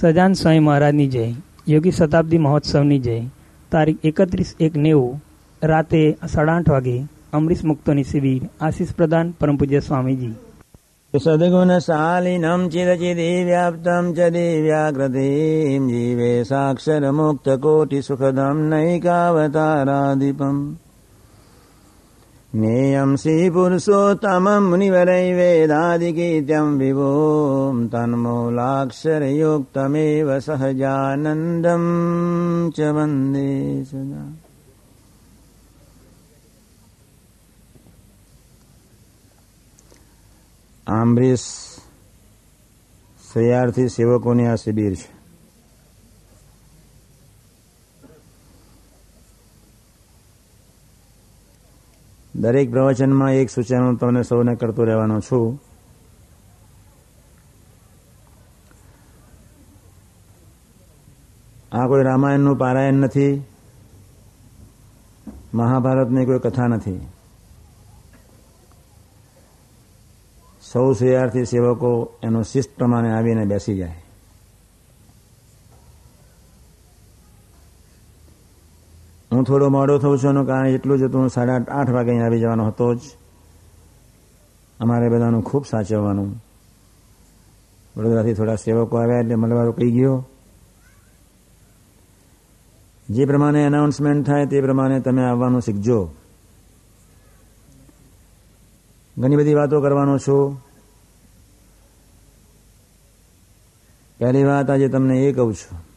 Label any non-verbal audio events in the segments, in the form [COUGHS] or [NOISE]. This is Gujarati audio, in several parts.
સજાન સ્વામી મહારાજની જય, યોગી શતાબ્દી મહોત્સવની જય. તારીખ એકત્રીસ એક નેવું, રાતે સાડા આઠ વાગે અમરીશ મુક્તોની શિબિર, આશીષ પ્રદાન પરમ પૂજ્ય સ્વામીજી. સદગુણશાલિનમ ચિદચિદીવ્યાપ્તમ ચ દિવ્યાકૃતિમ જીવે સાક્ષરમુક્તકોટિસુખદમ નૈકાવતારાધિપમ. नेयं सीपुरुषोत्तमं मुनिवरैवेदादिकीर्तं विभों तन्मूलाक्षरयुक्तमेव सहजानन्दं च वन्दे सदा। आम्बरीशयार्थि शिवकोण्या शिबिर च દરેક પ્રવચનમાં એક સૂચન હું તમને સૌને કરતો રહેવાનો છું. આ કોઈ રામાયણનું પારાયણ નથી. મહાભારતની કોઈ કથા નથી. સૌ શિયાળથી સેવકો એનું શિસ્ત પ્રમાણે આવીને બેસી જાય. હું થોડો મોડો થઉં છું, એનું કારણ એટલું જ હતું સાડા આઠ વાગે આવી જવાનો હતો જ. અમારે બધાનું ખૂબ સાચવવાનું. વડોદરાથી થોડા સેવકો આવ્યા એટલે મળવારો કહી ગયો. જે પ્રમાણે એનાઉન્સમેન્ટ થાય તે પ્રમાણે તમે આવવાનું શીખજો. ઘણી બધી વાતો કરવાનો છું. પહેલી વાત આજે તમને એ કહું છું.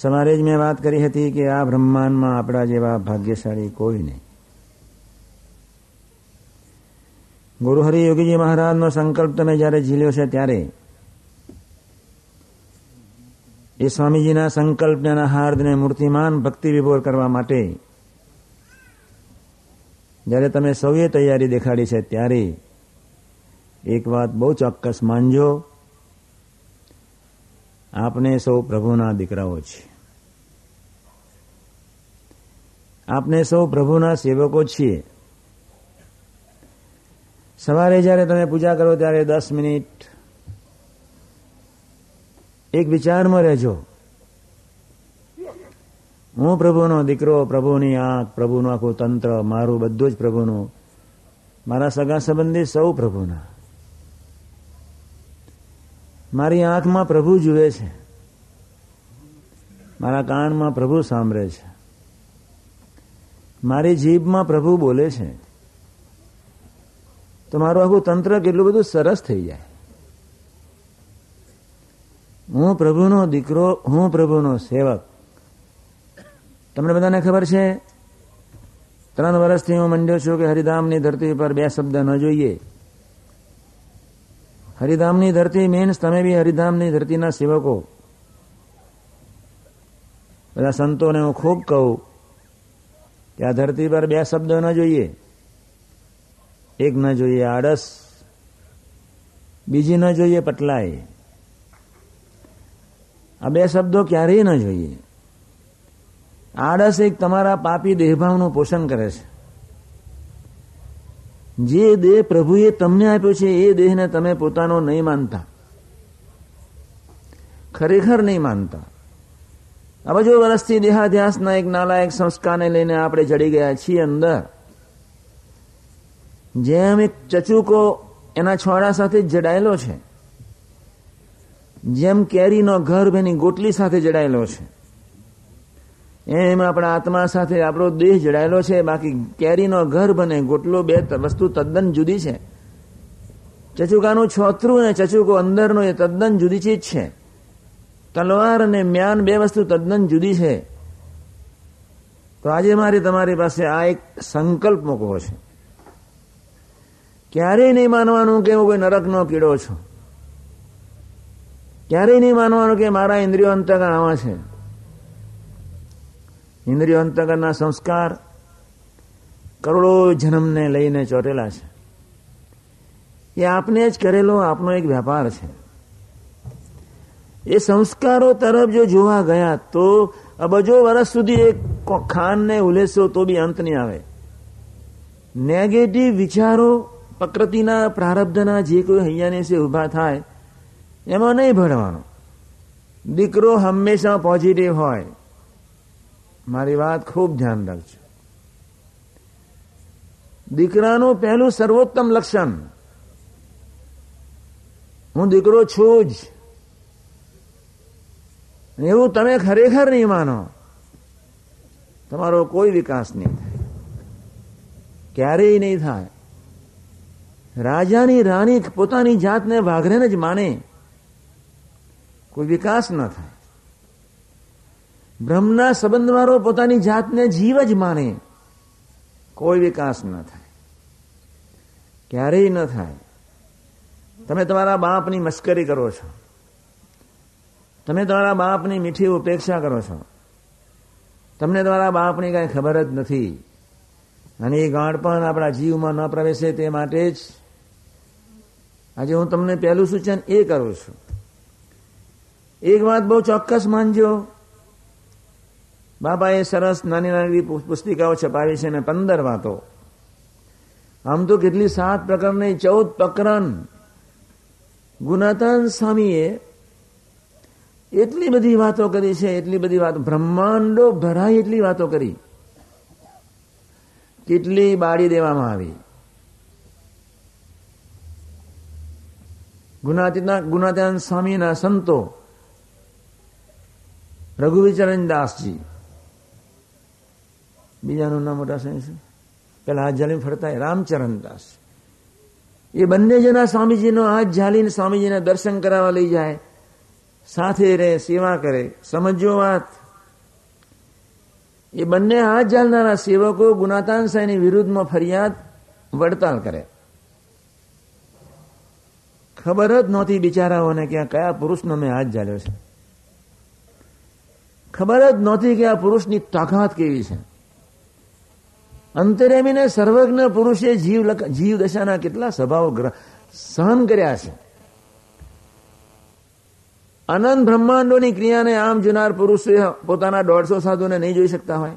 સવારે જ મેં વાત કરી હતી કે આ બ્રહ્માંડમાં આપણા જેવા ભાગ્યશાળી કોઈ નહીં. ગુરુહરિ યોગીજી મહારાજનો સંકલ્પ તમે જ્યારે ઝીલ્યો છે ત્યારે એ સ્વામીજીના સંકલ્પને હાર્દને મૂર્તિમાન ભક્તિ વિભોર કરવા માટે જ્યારે તમે સૌએ તૈયારી દેખાડી છે ત્યારે એક વાત બહુ ચોક્કસ માનજો. આપણે સૌ પ્રભુના દીકરાઓ છે. આપને સૌ પ્રભુના સેવકો છીએ. સવારે જ્યારે તમે પૂજા કરો ત્યારે દસ મિનિટ એક વિચારમાં રહેજો. હું પ્રભુનો દીકરો, પ્રભુની આંખ, પ્રભુનું આખું તંત્ર, મારું બધું જ પ્રભુનું. મારા સગા સંબંધી સૌ પ્રભુના. મારી આંખમાં પ્રભુ જુએ છે. મારા કાનમાં પ્રભુ સાંભળે છે. મારી જીભમાં પ્રભુ બોલે છે. તો મારું આખું તંત્ર કેટલું બધું સરસ થઈ જાય. હું પ્રભુનો દીકરો, હું પ્રભુનો સેવક. તમને બધાને ખબર છે? ત્રણ વર્ષથી હું મંડ્યો છું કે હરિધામની ધરતી પર બે શબ્દ ન જોઈએ. હરિધામની ધરતી મીન્સ તમે બી હરિધામની ધરતીના સેવકો. બધા સંતોને હું ખૂબ કહું. કે આ ધરતી પર બે શબ્દો ન જોઈએ. એક ન જોઈએ આળસ, બીજી ન જોઈએ પટલાય આ બે શબ્દો ક્યારેય ન જોઈએ. આળસ એક તમારા પાપી દેહભાવનું પોષણ કરે છે. જે દેહ પ્રભુએ તમને આપ્યો છે, એ દેહને તમે પોતાનો નહીં માનતા. ખરેખર નહીં માનતા. અબજો વર્ષથી દેહાધ્યાસના એક નાલાયક સંસ્કારને લઈને આપણે ચડી ગયા છીએ અંદર. જેમ એક ચચુકો એના છોડા સાથે જડાયેલો છે, જેમ કેરીનો ગર્ભ એની ગોટલી સાથે જડાયેલો છે, એમ આપણા આત્મા સાથે આપણો દેહ જડાયેલો છે, બાકી કેરીનો ગર્ભ અને ગોટલો બે વસ્તુ તદ્દન જુદી છે. ચચુકાનું છોતરું અને ચચુકો અંદરનો એ તદ્દન જુદી ચીજ છે. તલવાર અને મ્યાન બે વસ્તુ તદ્દન જુદી છે. તો આજે મારી તમારી પાસે આ એક સંકલ્પ મૂકવો છે. ક્યારેય નહીં માનવાનું કે હું કોઈ નરકનો કીડો છું. ક્યારેય નહીં માનવાનું કે મારા ઇન્દ્રિયો અંતગણ આવા છે. ઇન્દ્રિયો અંતગણના સંસ્કાર કરોડો જન્મને લઈને ચોટેલા છે. એ આપને જ કરેલો આપનો એક વેપાર છે. એ સંસ્કારો તરફ જો જોવા ગયા તો અબજો વર્ષ સુધી એક ખાનને ઉલેસો તો બી અંત નહીં આવે. નેગેટિવ વિચારો પ્રકૃતિના પ્રારબ્ધના જે કોઈ હૈયાને છે ઊભા થાય, એમાં નહીં ભણવાનું. દીકરો હંમેશા પોઝિટિવ હોય. મારી વાત ખૂબ ધ્યાન રાખજો. દીકરાનું પહેલું સર્વોત્તમ લક્ષણ, હું દીકરો છું જ. એવું તમે ખરેખર નહીં માનો. તમારો કોઈ વિકાસ નહીં થાય. ક્યારેય નહીં થાય. રાજાની રાણી પોતાની જાતને વાઘરેને જ માને. કોઈ વિકાસ ન થાય. બ્રહ્મના સંબંધવાળો પોતાની જાતને જીવ જ માને. કોઈ વિકાસ ન થાય. ક્યારેય ન થાય. તમે તમારા બાપની મશ્કરી કરો છો. તમે તમારા બાપની મીઠી ઉપેક્ષા કરો છો. તમને તમારા બાપની કાંઈ ખબર જ નથી. અને એ ગાંઠ પણ આપણા જીવમાં ન પ્રવેશે તે માટે જ. આજે હું તમને પહેલું સૂચન એ કરું છું. એક વાત બહુ ચોક્કસ માનજો. બાપાએ સરસ નાની નાની પુસ્તિકાઓ છપાવી છે ને પંદર વાતો. આમ તો કેટલી સાત પ્રકરણની ચૌદ પ્રકરણ. ગુનાતાન સ્વામીએ એટલી બધી વાતો કરી છે, એટલી બધી વાતો. બ્રહ્માંડો ભરાય એટલી વાતો કરી. કેટલી બાળી દેવામાં આવી. ગુનાતીના ગુનાત્યાન સ્વામીના સંતો રઘુવીચરણ દાસજી. બીજાનું નામ મોટા સ્વામી છે. પેલા હાથ ઝાલીને ફરતા રામચરણ દાસ. એ બંને જણા સ્વામીજીનો હાથ ઝાલીને સ્વામીજીને દર્શન કરાવવા લઈ જાય. સાથે રહે, સેવા કરે. સમજો વાત? એ બંને હાથ ઝાલનારા સેવકો ગુનાતાન સાહેબની વિરુદ્ધમાં ફરિયાદ, વડતાલ કરે. ખબર જ નહોતી બિચારાઓને કે કયા પુરુષનો મેં હાથ ઝાલ્યો છે. ખબર જ નહોતી કે આ પુરુષની તાકાત કેવી છે. અંતરેમીને સર્વજ્ઞ પુરુષે જીવ જીવ દશાના કેટલા સ્વભાવ સહન કર્યા છે. અનંત બ્રહ્માંડોની ક્રિયાને આમ જુનાર પુરુષ પોતાના દોઢસો સાધુને નહીં જોઈ શકતા હોય.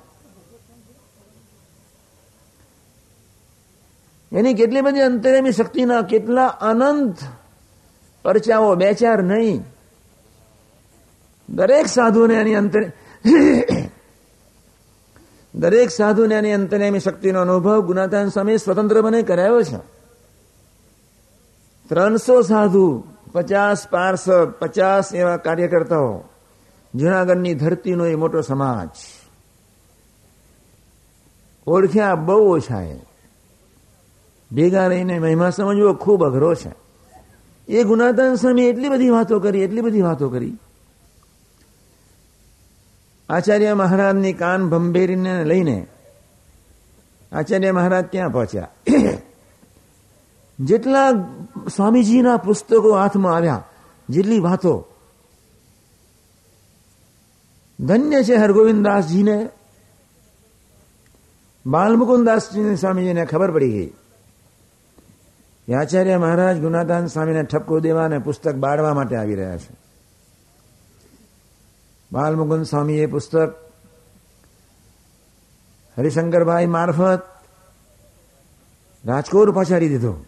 એની કેટલી બધી અંતરેમી શક્તિના કેટલા અનંત પરચાઓ, બે ચાર નહીં. દરેક સાધુને એની અંતરે દરેક સાધુને એની અંતરેમી શક્તિનો અનુભવ ગુનાતાન સ્વામી સ્વતંત્ર બને કરાયો છે. ત્રણસો સાધુ પચાસ પાર્ષદ પચાસ એવા કાર્યકર્તાઓ. જુનાગઢની ધરતીનો એ મોટો સમાજ. ઓળખ્યા બહુ ઓછા એ. ભેગા રહીને મહિમા સમજવો ખૂબ અઘરો છે. એ ગુનાતાન સ્વામી એટલી બધી વાતો કરી, એટલી બધી વાતો કરી. આચાર્ય મહારાજની કાન ભંભેરીને લઈને આચાર્ય મહારાજ ક્યાં પહોંચ્યા? જેટલા સ્વામીજીના પુસ્તકો હાથમાં આવ્યા, જેટલી વાતો. ધન્ય છે હરગોવિંદદાસજીને. બાલમુકુદાસજીને સ્વામીજીને ખબર પડી ગઈ. આચાર્ય મહારાજ ગુનાદાન સ્વામીને ઠપકો દેવા અને પુસ્તક બાળવા માટે આવી રહ્યા છે. બાલમુકુંદ સ્વામીએ પુસ્તક હરિશંકરભાઈ મારફત રાજકોટ પહોંચાડી દીધો.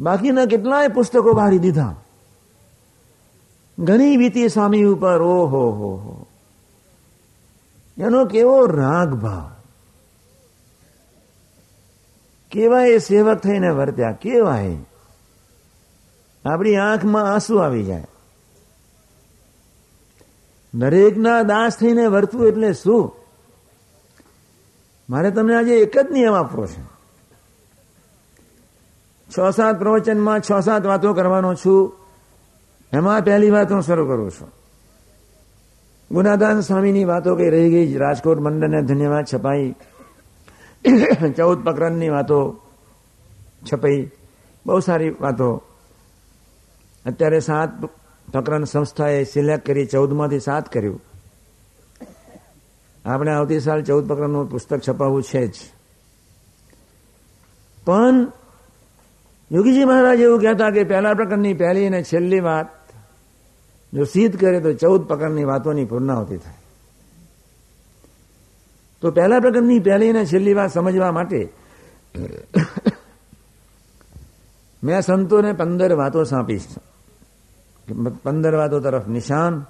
બાકીના કેટલાય પુસ્તકો બહારી દીધા. ઘણી વીતી સ્વામી ઉપર, ઓહો, હો હો. એનો કેવો રાગ ભાવ કેવા એ સેવક થઈને વર્ત્યા, કેવાય. આપણી આંખમાં આંસુ આવી જાય. દરેકના દાસ થઈને વર્તવું એટલે શું? મારે તમને આજે એક જ નિયમ આપવો છે. છ સાત પ્રવચનમાં છ સાત વાતો કરવાનો છું. એમાં પહેલી વાત હું શરૂ કરું છું. ગુનાદાન સ્વામીની વાતો કઈ રહી ગઈ? રાજકોટ મંડળને ધન્યવાદ છપાઈ. [COUGHS] ચૌદ પ્રકરણની વાતો છપાઈ. બહુ સારી વાતો. અત્યારે સાત પ્રકરણ સંસ્થાએ સિલેક્ટ કરી, ચૌદમાંથી સાત કર્યું. આપણે આવતી સાલ ચૌદ પ્રકરણનું પુસ્તક છપાવવું છે જ. પણ યોગીજી મહારાજ એવું કહેતા કે પહેલા પ્રકરણની પહેલી અને છેલ્લી વાત, જો સિદ્ધ કરે તો ચૌદ પ્રકરણની વાતોની પૂર્ણાવતી થાય. તો પહેલા પ્રકરણની પહેલી અને છેલ્લી વાત સમજવા માટે મેં સંતોને પંદર વાતો સાંપીશ. પંદર વાતો તરફ નિશાન,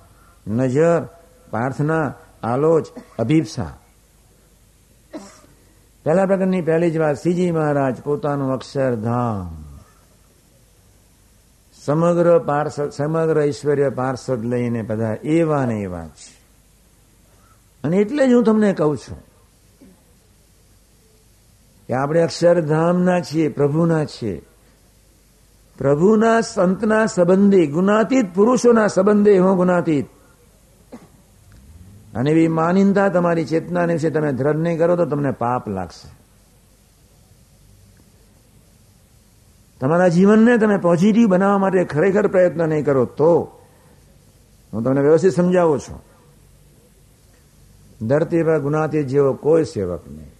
નજર, પ્રાર્થના, આલોચ, અભિપ્સા. પહેલા પ્રકારની પહેલી જ વાત શ્રીજી મહારાજ પોતાનું અક્ષરધામ. સમગ્ર પાર્ષદ સમગ્ર ઈશ્વર્ય પાર્ષદ લઈને બધા એવા ને એવા છે અને એટલે જ હું તમને કહું છું કે આપણે અક્ષરધામના છીએ, પ્રભુના છીએ. પ્રભુના સંતના સંબંધી ગુનાતીત પુરુષોના સંબંધે હું ગુનાતીત અને એવી માનિંદા તમારી ચેતનાને વિશે તમે ધ્રજ નહીં કરો તો તમને પાપ લાગશે. તમારા જીવનને તમે પોઝિટિવ બનાવવા માટે ખરેખર પ્રયત્ન નહીં કરો તો હું તમને વ્યવસ્થિત સમજાવું છું. ધરતી પર ગુનાતી જેવો કોઈ સેવક નહીં.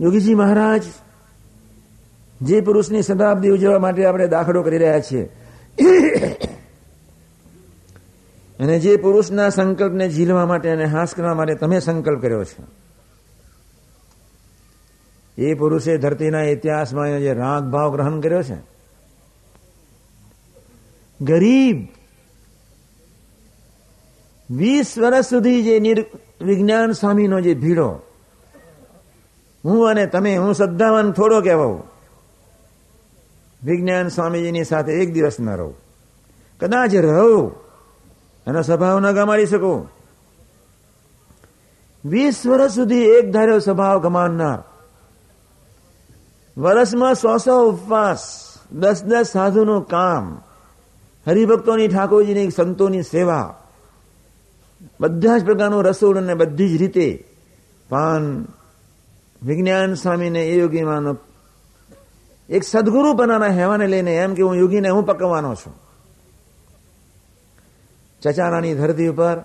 યોગીજી મહારાજ, જે પુરુષની શતાબ્દી ઉજવવા માટે આપણે દાખલો કરી રહ્યા છીએ અને જે પુરુષના સંકલ્પને ઝીલવા માટે અને હાસ કરવા માટે તમે સંકલ્પ કર્યો છે. એ પુરુષે ધરતીના ઇતિહાસમાં જે રાગ ભાવ ગ્રહણ કર્યો છે. ગરીબ વીસ વર્ષ સુધી જે નિર્વિજ્ઞાન સ્વામીનો જે ભીડો, હું અને તમે, હું શ્રદ્ધાવાન થોડો કહેવાઉં. વિજ્ઞાન સ્વામીજીની સાથે એક દિવસ ન રહું. કદાચ રહું, એનો સ્વભાવ ન ગમાડી શકું. વીસ વર્ષ સુધી એક ધાર્યો સ્વભાવ ગમાવનાર વર્ષમાં સો સો ઉપવાસ, દસ દસ સાધુનું કામ, હરિભક્તોની ઠાકોરજીની સંતોની સેવા. બધા જ પ્રકારનું રસોડ અને બધી જ રીતે. પાન વિજ્ઞાન સ્વામીને એ યોગીમાંનો એક સદગુરુ બનાના હેવાને લઈને એમ કે હું યોગીને હું પકવવાનો છું. ચચારાની ધરતી ઉપર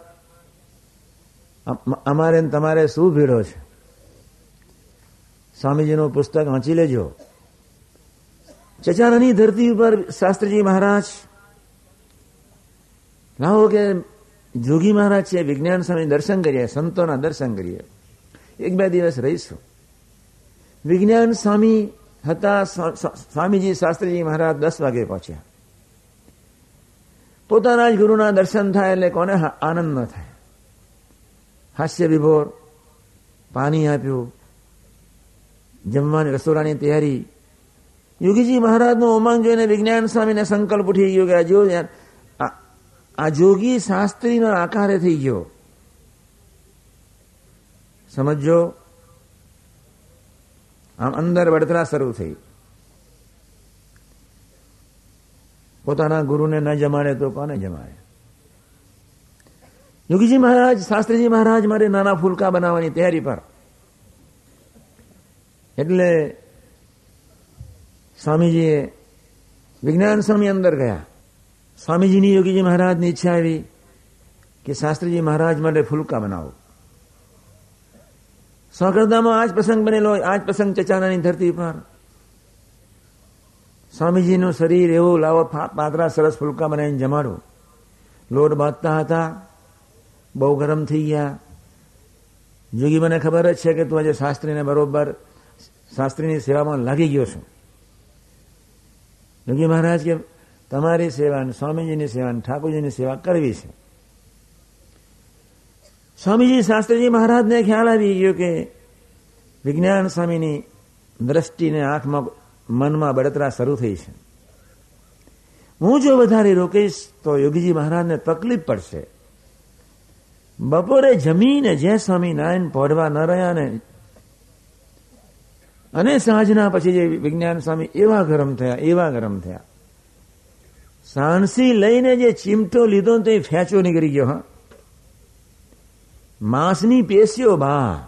અમારે તમારે શું ભીડો છે? સ્વામીજીનું પુસ્તક વાંચી લેજો. ચચારાની ધરતી ઉપર શાસ્ત્રીજી મહારાજ, લાવો કે જોગી મહારાજ છે, વિજ્ઞાન સ્વામી દર્શન કરીએ, સંતોના દર્શન કરીએ. એક બે દિવસ રહીશું. વિજ્ઞાન સ્વામી હતા સ્વામીજી શાસ્ત્રીજી મહારાજ દસ વાગે પહોંચ્યા. પોતાના જ ગુરુના દર્શન થાય એટલે કોને આનંદ ન થાય. હાસ્ય વિભોર, પાણી આપ્યું જમવાની રસોડાની તૈયારી. યોગીજી મહારાજનો ઉમંગ જોઈને વિજ્ઞાન સ્વામીને સંકલ્પ ઉઠી ગયો કે આ જો આ જોગી શાસ્ત્રીનો આકારે થઈ ગયો. સમજો આમ અંદર વડતરા શરૂ થઈ. પોતાના ગુરુને ન જમાડે તો કોને જમાડે? યોગીજી મહારાજ, શાસ્ત્રીજી મહારાજ મારે નાના ફૂલકા બનાવવાની તૈયારી પર. એટલે સ્વામીજીએ વિજ્ઞાન સ્વામી અંદર ગયા. સ્વામીજીની યોગીજી મહારાજની ઈચ્છા આવી કે શાસ્ત્રીજી મહારાજ માટે ફૂલકા બનાવો. સ્વકર્તામાં આજ પ્રસંગ બનેલો આજ પ્રસંગ ચચાનાની ધરતી પર. સ્વામીજીનું શરીર એવું લાવો પાતરા સરસ ફૂલકા બનાવીને જમાડો. લોટ બાંધતા હતા, બહુ ગરમ થઈ ગયા. જોગી મને ખબર જ છે કે તું આજે શાસ્ત્રીને બરોબર શાસ્ત્રીની સેવામાં લાગી ગયો છું. યોગી મહારાજ કે, તમારી સેવા સ્વામીજીની સેવા ઠાકોરજીની સેવા કરવી છે. સ્વામીજી શાસ્ત્રીજી મહારાજને ખ્યાલ આવી ગયો કે, વિજ્ઞાન સ્વામીની દ્રષ્ટિને આંખમાં, મનમાં બળતરા શરૂ થઈ છે. હું જો વધારે રોકીશ, તો યોગીજી મહારાજને તકલીફ પડશે. બપોરે જમીને જે સ્વામી નાયન પહોંચવા ન રહ્યા ને અને સાંજના પછી જે વિજ્ઞાન સ્વામી એવા ગરમ થયા, એવા ગરમ થયા. સાણસી લઈને જે ચીમટો લીધો તો એ ફેંચો નીકળી ગયો, હા. માંસની પેશીઓ બા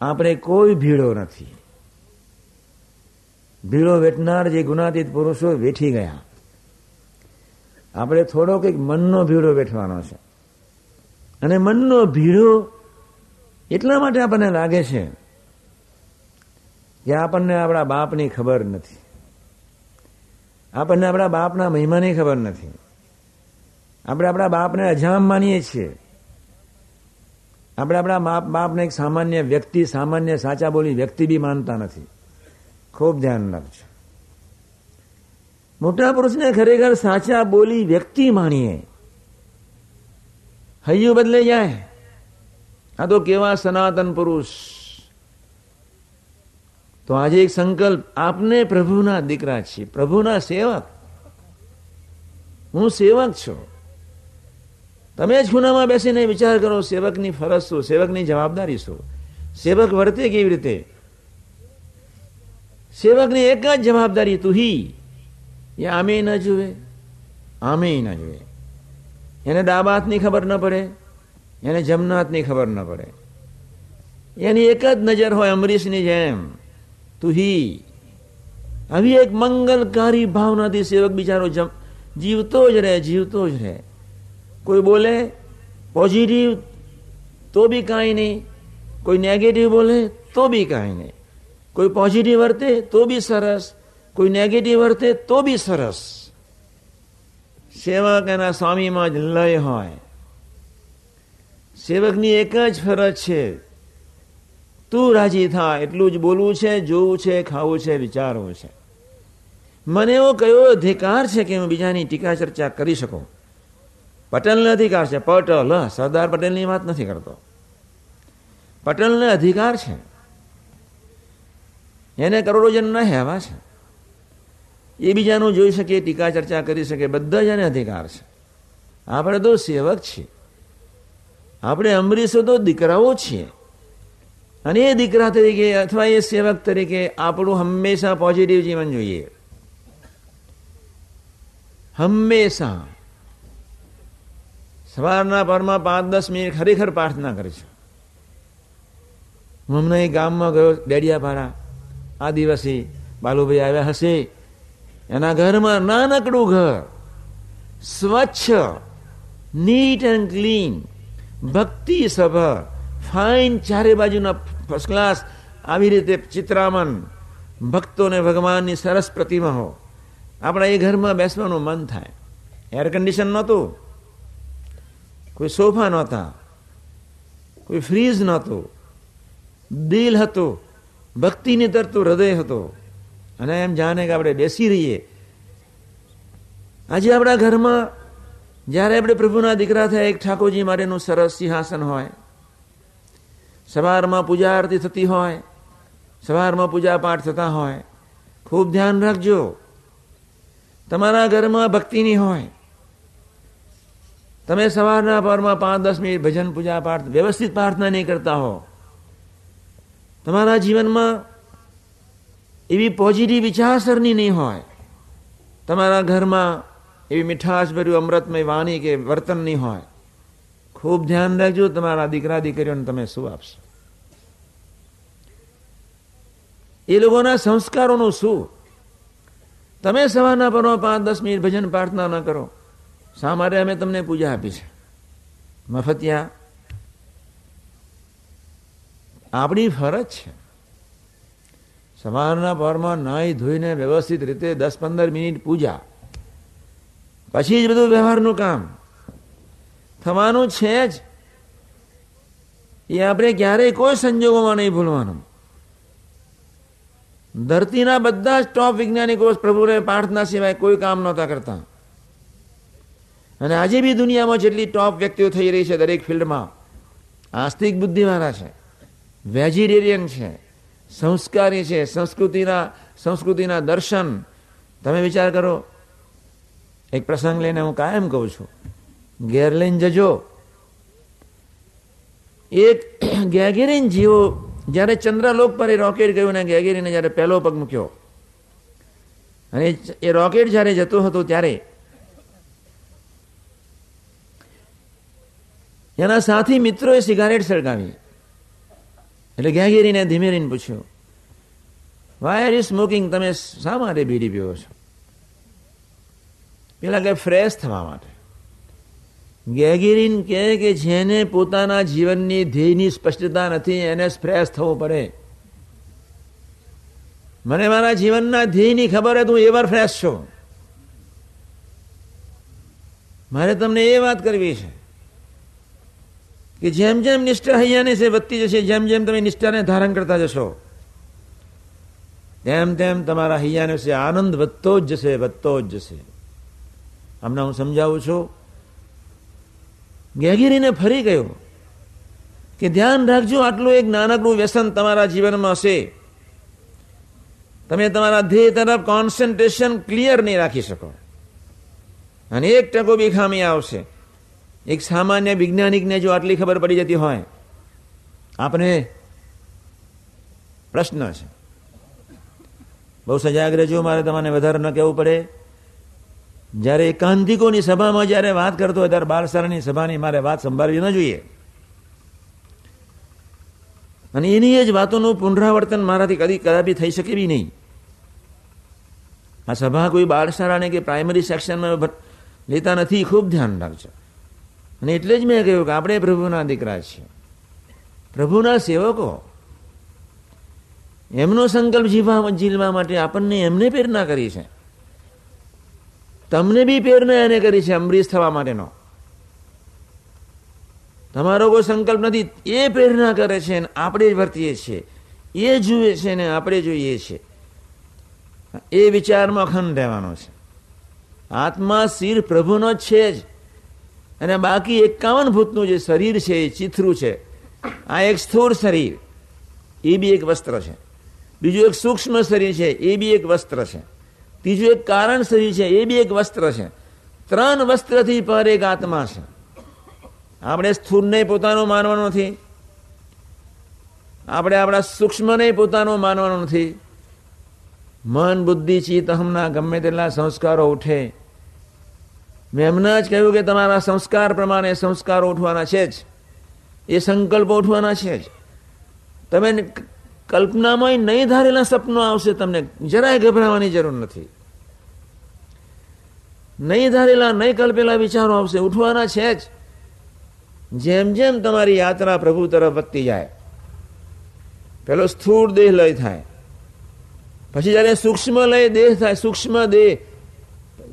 આપણે કોઈ ભીડો નથી. ભીડો વેઠનાર જે ગુનાતીત પુરુષો વેઠી ગયા. આપણે થોડો કંઈક મનનો ભીડો વેઠવાનો છે. અને મનનો ભીડો એટલા માટે આપણને લાગે છે કે આપણને આપણા બાપની ખબર નથી. આપણને આપણા બાપના મહિમાની ખબર નથી. આપણે આપણા બાપને અજામ માનીએ છીએ. આપણે આપણા બાપ, બાપને એક સામાન્ય વ્યક્તિ, સામાન્ય સાચા બોલી વ્યક્તિ બી માનતા નથી. ખૂબ ધ્યાન રાખજો. મોટા પુરુષને ખરેખર સાચા બોલી વ્યક્તિ માણીએ હૈયું બદલે જાય. આ તો કેવા સનાતન પુરુષ તો આજે એક સંકલ્પ આપને પ્રભુના દીકરા છીએ, પ્રભુના સેવક. હું સેવક છું. તમે જ ખૂણામાં બેસીને વિચાર કરો, સેવકની ફરજ શું, સેવકની જવાબદારી શું? સેવક વર્તે કેવી રીતે? સેવકની એક જ જવાબદારી તું હી એ આમે ન જુએ આમે ન જુએ. એને ડાબા હાથની ખબર ન પડે, એને જમના હાથની ખબર ન પડે. એની એક જ નજર હોય, અમરીશની જેમ. તું હી આવી એક મંગલકારી ભાવનાથી સેવક બિચારો જીવતો જ રહે, જીવતો જ રહે. કોઈ બોલે પોઝિટિવ તો બી કાંઈ નહીં. કોઈ નેગેટિવ બોલે, તો બી કાંઈ નહીં. કોઈ પોઝિટિવ વર્તે, તો બી સરસ. કોઈ નેગેટિવ વર્તે, તો બી સરસ. સેવક એના સ્વામીમાં જ લય હોય. સેવકની એક જ ફરજ છે. તું રાજી થા, એટલું જ બોલવું છે, જોવું છે, ખાવું છે, વિચારવું છે. મને એવો કયો અધિકાર છે કે હું બીજાની ટીકા ચર્ચા કરી શકું? પટેલને અધિકાર છે. પટેલ સરદાર પટેલની વાત નથી કરતો. પટેલને અધિકાર છે. એને કરોડો જણના હેવા છે. એ બીજાનું જોઈ શકે, ટીકા ચર્ચા કરી શકે, બધા જ એને અધિકાર છે. આપણે તો સેવક છીએ. આપણે અમરીશો તો દીકરાઓ છીએ. અને એ દીકરા તરીકે અથવા એ સેવક તરીકે આપણું હંમેશા પોઝિટિવ જીવન જોઈએ. હંમેશા. સવારના પરમાં પાંચ દસ મિનિટ ખરેખર પ્રાર્થના કરીશું હું એ ગામમાં ગયો, ડેડિયાપાડા. આ દિવસે બાલુભાઈ આવ્યા હશે. એના ઘરમાં નાનકડું ઘર. સ્વચ્છ નીટ એન્ડ ક્લીન ભક્તિ સભર ફાઇન ચારે બાજુના ફર્સ્ટ ક્લાસ આવી રીતે ચિત્રામન, ભક્તોને ભગવાનની સરસ પ્રતિમા હો. આપણા એ ઘરમાં બેસવાનું મન થાય. એર કન્ડિશન નહોતું. કોઈ સોફા નહોતા. કોઈ ફ્રીજ નહોતું. દિલ હતું. ભક્તિની તરતું હૃદય હતો. અને એમ જાણે કે આપણે બેસી રહીએ. આજે આપણા ઘરમાં, જ્યારે આપણે પ્રભુના દીકરા થયા, એક ઠાકોરજી માટેનું સરસ સિંહાસન હોય સવારમાં પૂજા આરતી થતી હોય, સવારમાં પૂજા પાઠ થતા હોય, ખૂબ ધ્યાન રાખજો. તમારા ઘરમાં ભક્તિની હોય. તમે સવારના પરમાં પાંચ દસ મિનિટ ભજન, પૂજા પાઠ, વ્યવસ્થિત પ્રાર્થના નહીં કરતા હો. તમારા જીવનમાં એવી પોઝિટિવ વિચારસરણી નહીં હોય. તમારા ઘરમાં એવી મીઠાશ ભર્યું અમૃતમય વાણી કે વર્તન નહીં હોય. ખૂબ ધ્યાન રાખજો, તમારા દીકરા, દીકરીઓને તમે શું આપશો? એ લોકોના સંસ્કારોનું શું? તમે સવારના પરો પાંચ, દસ મિનિટ ભજન પ્રાર્થના ન કરો. શા માટે અમે તમને પૂજા આપી છે? મફતિયા, આપણી ફરજ છે. સવારના પરમાં નાહી ધોઈને વ્યવસ્થિત રીતે દસ પંદર મિનિટ પૂજા. પછી જ બધું વ્યવહારનું કામ. થવાનું છે જ. એ આપણે ક્યારેય કોઈ સંજોગોમાં નહીં ભૂલવાનું. ધરતીના બધા જ ટોપ વૈજ્ઞાનિકો પ્રભુને પ્રાર્થના સિવાય કોઈ કામ નહોતા કરતા. અને આજે બી દુનિયામાં જેટલી ટોપ વ્યક્તિઓ થઈ રહી છે દરેક ફિલ્ડમાં, આસ્તિક બુદ્ધિવાળા છે વેજીટેરિયન છે, સંસ્કારી છે, સંસ્કૃતિના સંસ્કૃતિના દર્શન. તમે વિચાર કરો, એક પ્રસંગ લઈને હું કાયમ કહું છું. ઘેર લઈને જજો. એક ગેગેરીન જીવો જ્યારે ચંદ્રલોક પર એ રોકેટ ગયું ને ગેગેરીને જ્યારે પહેલો પગ મૂક્યો, અને એ રોકેટ જ્યારે જતો હતો ત્યારે એના સાથી મિત્રોએ સિગારેટ સળગાવી. એટલે ગેગેરીને ધીમેરીને પૂછ્યું વાય આર યુ સ્મોકિંગ તમે શા માટે બીડી પીવો છો? પેલા કે ફ્રેશ થવા માટે. ગેગેરીન કહે કે જેને પોતાના જીવનની ધ્યેયની સ્પષ્ટતા નથી, એને ફ્રેશ થવું પડે. મને મારા જીવનના ધ્યેયની ખબર હોય એ એવર ફ્રેશ છું. મારે તમને એ વાત કરવી છે કે જેમ જેમ નિષ્ઠા હૈયાને છે, વધતી જશે, જેમ જેમ તમે નિષ્ઠાને ધારણ કરતા જશો, તેમ તેમ તમારા હૈયાને છે, આનંદ વધતો જ જશે, વધતો જ જશે. હમણાં હું સમજાવું છું ગેગીરીને ફરી ગયો કે ધ્યાન રાખજો, આટલું એક નાનકડું વ્યસન તમારા જીવનમાં હશે. તમે તમારા ધ્યેય તરફ કોન્સન્ટ્રેશન ક્લિયર નહીં રાખી શકો. અને એક ટકો બી ખામી આવશે. એક સામાન્ય વૈજ્ઞાનિકને જો આટલી ખબર પડી જતી હોય આપણે પ્રશ્ન છે બહુ સજાગ રહેજો, મારે તમને વધારે ન કહેવું પડે. જ્યારે એકાંતિકોની સભામાં જ્યારે વાત કરતો હોય, ત્યારે બાળશાળાની સભાની મારે વાત સંભાળવી ન જોઈએ. અને એની જ વાતોનું પુનરાવર્તન મારાથી કદી કદાપી થઈ શકે બી નહીં. આ સભા કોઈ બાળશાળાને કે પ્રાઇમરી સેક્શનમાં લેતા નથી, ખૂબ ધ્યાન રાખજો. અને એટલે જ મેં કહ્યું કે આપણે પ્રભુના દીકરા છીએ. પ્રભુના સેવકો. એમનો સંકલ્પ જીવવા જીવવા માટે આપણને એમને પ્રેરણા કરી છે. તમને બી પ્રેરણા એને કરી છે અમરીશ થવા માટેનો. તમારો કોઈ સંકલ્પ નથી. એ પ્રેરણા કરે છે ને આપણે જ વર્તીએ છીએ. એ જુએ છે ને આપણે જોઈએ છીએ. એ વિચારમાં અખંડ રહેવાનો છે. આત્મા શિર પ્રભુનો છે જ. અને બાકી એકાવન ભૂતનું જે શરીર છે, એ ચિથરું છે. આ એક સ્થૂળ શરીર. એ બી એક વસ્ત્ર છે. બીજું એક સૂક્ષ્મ શરીર છે, એ બી એક વસ્ત્ર છે. ત્રીજું એક કારણ શરીર છે, એ બી એક વસ્ત્ર છે. ત્રણ વસ્ત્રથી પર એક આત્મા છે. આપણે સ્થૂળને પોતાનું માનવાનું નથી. આપણે આપણા સૂક્ષ્મને પોતાનું માનવાનું નથી. મન, બુદ્ધિ, ચિત્ત હમણાં ગમે તેટલા સંસ્કારો ઉઠે. મેં હમણાં જ કહ્યું કે તમારા સંસ્કાર પ્રમાણે સંસ્કારો ઉઠવાના છે જ. એ સંકલ્પો ઉઠવાના છે જ. તમે કલ્પનામાં નહીં ધારેલા સપનો આવશે તમને. જરાય ગભરાવાની જરૂર નથી. નહીં ધારેલા, નહીં કલ્પેલા વિચારો આવશે. ઉઠવાના છે જ. જેમ જેમ તમારી યાત્રા પ્રભુ તરફ વધતી જાય, પેલો સ્થૂળ દેહ લય થાય. પછી જ્યારે સૂક્ષ્મ લય દેહ થાય, સૂક્ષ્મ દેહ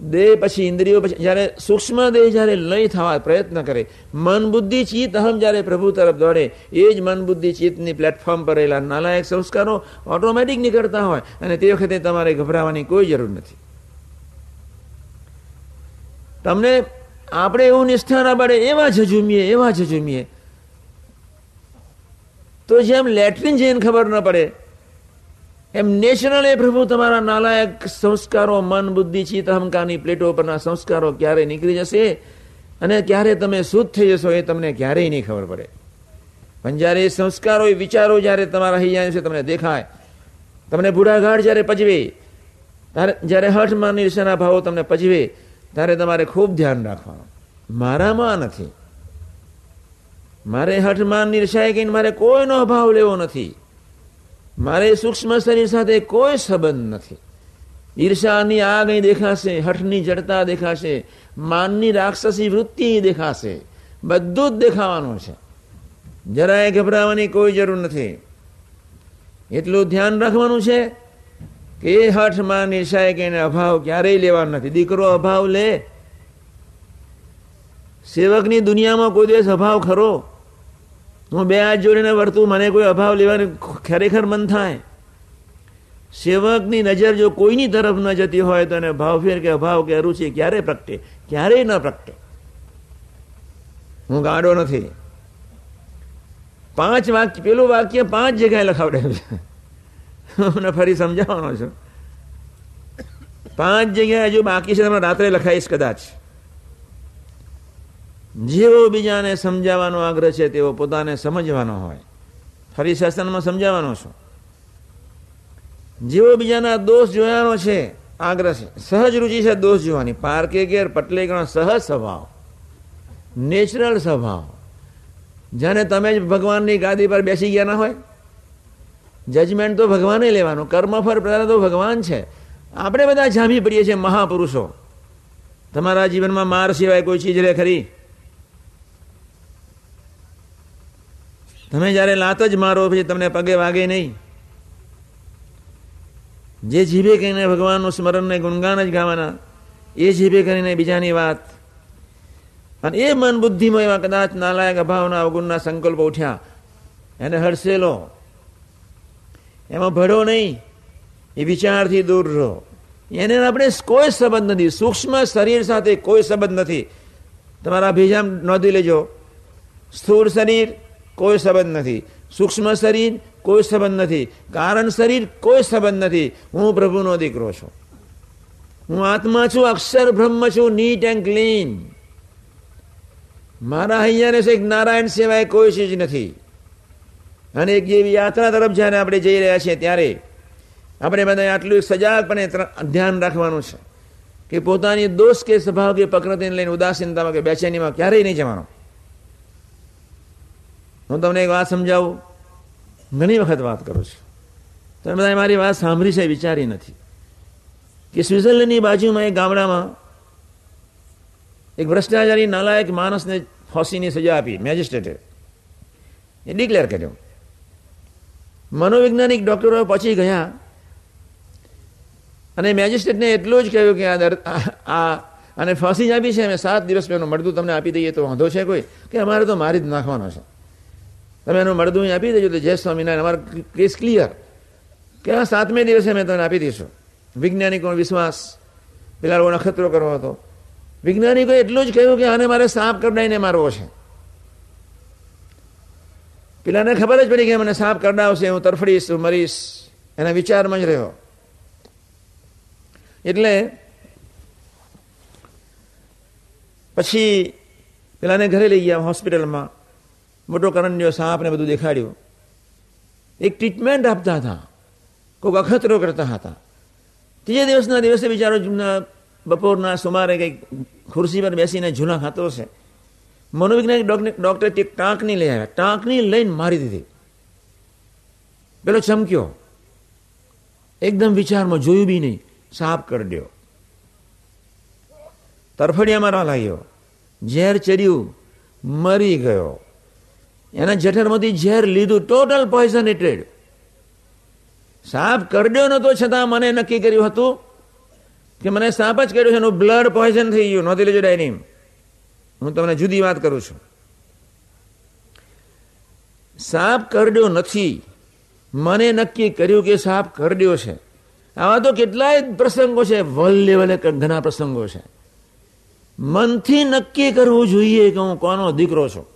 દેહ પછી ઇન્દ્રિયો પછી જ્યારે સૂક્ષ્મ દેહ જ્યારે લય થવા પ્રયત્ન કરે મન બુદ્ધિ ચિત્ત અહમ જ્યારે પ્રભુ તરફ દોડે, એ જ મન બુદ્ધિ ચિત્તની પ્લેટફોર્મ પર રહેલા નાલાયક સંસ્કારો ઓટોમેટિક નીકળતા હોય અને તે વખતે તમારે ગભરાવાની કોઈ જરૂર નથી. તમને આપણે એવું નિષ્ઠા ના પડે એવા ઝઝુમીએ એવા ઝઝુમીએ તો જેમ લેટ્રિન જઈને ખબર ન પડે એમ નેચરલ એ પ્રભુ તમારા નાલાયક સંસ્કારો, મન, બુદ્ધિ, ચિત્ત અહંકારની પ્લેટો પરના સંસ્કારો ક્યારે નીકળી જશે અને ક્યારે તમે શુદ્ધ થઈ જશો એ તમને ક્યારેય નહીં ખબર પડે. પણ જ્યારે એ સંસ્કારો, એ વિચારો જ્યારે તમારા હૈયા છે, તમને દેખાય. તમને બુઢાઘાટ જ્યારે પજવે ત્યારે જ્યારે હઠમાં નિર્ષાના ભાવો તમને પજવે, ત્યારે તમારે ખૂબ ધ્યાન રાખવાનું. મારામાં નથી. મારે હઠમાન નિર્ષાય કહીને મારે કોઈનો અભાવ લેવો નથી. મારે સૂક્ષ્મ શરીર સાથે કોઈ સંબંધ નથી. ઈર્ષાની આગ દેખાશે, હઠની જડતા દેખાશે, માનની રાક્ષસી વૃત્તિ દેખાશે, બધું જ દેખાવાનું છે. જરાય ગભરાવાની કોઈ જરૂર નથી. એટલું ધ્યાન રાખવાનું છે કે એ હઠમાં નિશાય કે એને અભાવ ક્યારેય લેવાનો નથી. દીકરો અભાવ લે. સેવકની દુનિયામાં કોઈ દિવસ અભાવ ખરો? હું બે હાથ જોડીને વર્તું, મને કોઈ અભાવ લેવાનું ખરેખર મન થાય. સેવકની નજર જો કોઈની તરફ ન જતી હોય તો એને ભાવફેર કે અભાવ કે અરુચિ ક્યારે પ્રગટે, ક્યારેય ન પ્રગટે. હું ગાડો નથી. પાંચ વાક્ય, પેલું વાક્ય પાંચ જગ્યાએ લખાવડે મને ફરી સમજાવવાનો છું. પાંચ જગ્યાએ હજુ બાકી છે, તમે રાત્રે લખાઈશ કદાચ. જેવો બીજાને સમજાવવાનો આગ્રહ છે, તેવો પોતાને સમજવાનો હોય. ફરી શાસનમાં સમજાવવાનો છું. જેવો બીજાના દોષ જોવાનો છે, આગ્રહ છે. સહજ રુચિ છે દોષ જોવાની. પાર્કે ઘેર પટલે સહજ સ્વભાવ. નેચરલ સ્વભાવ. જાણે તમે જ ભગવાનની ગાદી પર બેસી ગયા ના હોય? જજમેન્ટ તો ભગવાને લેવાનું, કર્મફળ પ્રધાન તો ભગવાન છે. આપણે બધા જામી પડીએ છીએ મહાપુરુષો. તમારા જીવનમાં માર સિવાય કોઈ ચીજ રે ખરી? તમે જ્યારે લાત જ મારો, પછી તમને પગે વાગે નહીં. જે જીભે કહીને ભગવાનનું સ્મરણને ગુણગાન જ ગાવાના, એ જીભે કરીને બીજાની વાત. અને એ મન બુદ્ધિમાં એવા કદાચ નાલાયક અભાવના, અવગુણના સંકલ્પ ઉઠ્યા. એને હડસેલો એમાં ભળો નહીં. એ વિચારથી દૂર રહો. એને આપણે કોઈ સંબંધ નથી. સૂક્ષ્મ શરીર સાથે કોઈ સંબંધ નથી. તમારા ભેજામ નોંધી લેજો. સ્થૂળ શરીર કોઈ સંબંધ નથી. સૂક્ષ્મ શરીર કોઈ સંબંધ નથી. કારણ શરીર કોઈ સંબંધ નથી. હું પ્રભુનો દીકરો છું. હું આત્મા છું, અક્ષર બ્રહ્મ છું, નીટ એન્ડ ક્લીન. મારા અહીંયાને છે નારાયણ સિવાય કોઈ ચીજ નથી. અને એક જેવી યાત્રા તરફ જ્યારે આપણે જઈ રહ્યા છીએ ત્યારે આપણે બધા આટલું સજાગપણે ધ્યાન રાખવાનું છે કે પોતાની દોષ કે સ્વભાવ કે પ્રકૃતિને લઈને ઉદાસીનતામાં કે બેચેનીમાં ક્યારેય નહીં જવાનો. હું તમને એક વાત સમજાવું? ઘણી વખત વાત કરું છું. તમે બધા મારી વાત સાંભળી છે, વિચારી નથી. કે સ્વિટ્ઝરલેન્ડની બાજુમાં એક ગામડામાં એક ભ્રષ્ટાચારી નાલાયક માણસને ફાંસીની સજા આપી, મેજિસ્ટ્રેટે. એ ડિક્લેર કર્યો. મનોવૈજ્ઞાનિક ડોક્ટરો પછી ગયા અને મેજિસ્ટ્રેટને એટલું જ કહ્યું કે આ અને ફાંસી જ આપી છે, અમે સાત દિવસ પહેલું મળતું તમને આપી દઈએ તો વાંધો છે કોઈ? કે અમારે તો મારી જ નાખવાનો છે. તમે એનું મળદું આપી દેજો તો જય સ્વામિનારાયણ. અમારો કેસ ક્લિયર કે આ સાતમે દિવસે અમે તમને આપી દઈશું વૈજ્ઞાનિકોનો વિશ્વાસ. પેલા લોકો નખતરો કરવો હતો. વૈજ્ઞાનિકોએ એટલું જ કહ્યું કે આને મારે સાપ કરડાઈને મારવો છે. પેલાને ખબર જ પડી કે મને સાપ કરડાવશે, હું તરફડીશ, હું મરીશ. એના વિચારમાં જ રહ્યો. એટલે પછી પેલાને ઘરે લઈ ગયા હોસ્પિટલમાં. મોટો કરંડિયો સાપને બધું દેખાડ્યું. એક ટ્રીટમેન્ટ આપતા હતા. કોઈક અખતરો કરતા હતા. ત્રીજે દિવસના દિવસે બિચારો બપોરના સુમારે કંઈક ખુરશી પર બેસીને જૂના ખાતો છે. મનોવૈજ્ઞાનિક ડૉક્ટર ટાંકની લઈ આવ્યા. ટાંકની લઈને મારી દીધી. પેલો ચમક્યો. એકદમ વિચારમાં જોયું બી નહીં. સાપ કરડ્યો. તરફડિયા મારવા લાગ્યો. ઝેર ચડ્યું મરી ગયો. એના જઠરમાંથી ઝેર લીધું ટોટલ પોઈઝનેટેડ સાપ કરડ્યો નતો છતાં મને નક્કી કર્યું હતું કે મને સાપ જ કર્યું છે એનું બ્લડ પોઈઝન થઈ ગયું. નહોતી લેજો ડાયનીમ હું તમને જુદી વાત કરું છું. સાપ કરડ્યો નથી. મને નક્કી કર્યું કે સાપ કરડ્યો છે. આવા તો કેટલાય પ્રસંગો છે. વલ લેવલે ઘણા પ્રસંગો છે. મનથી નક્કી કરવું જોઈએ કે હું કોનો દીકરો છું.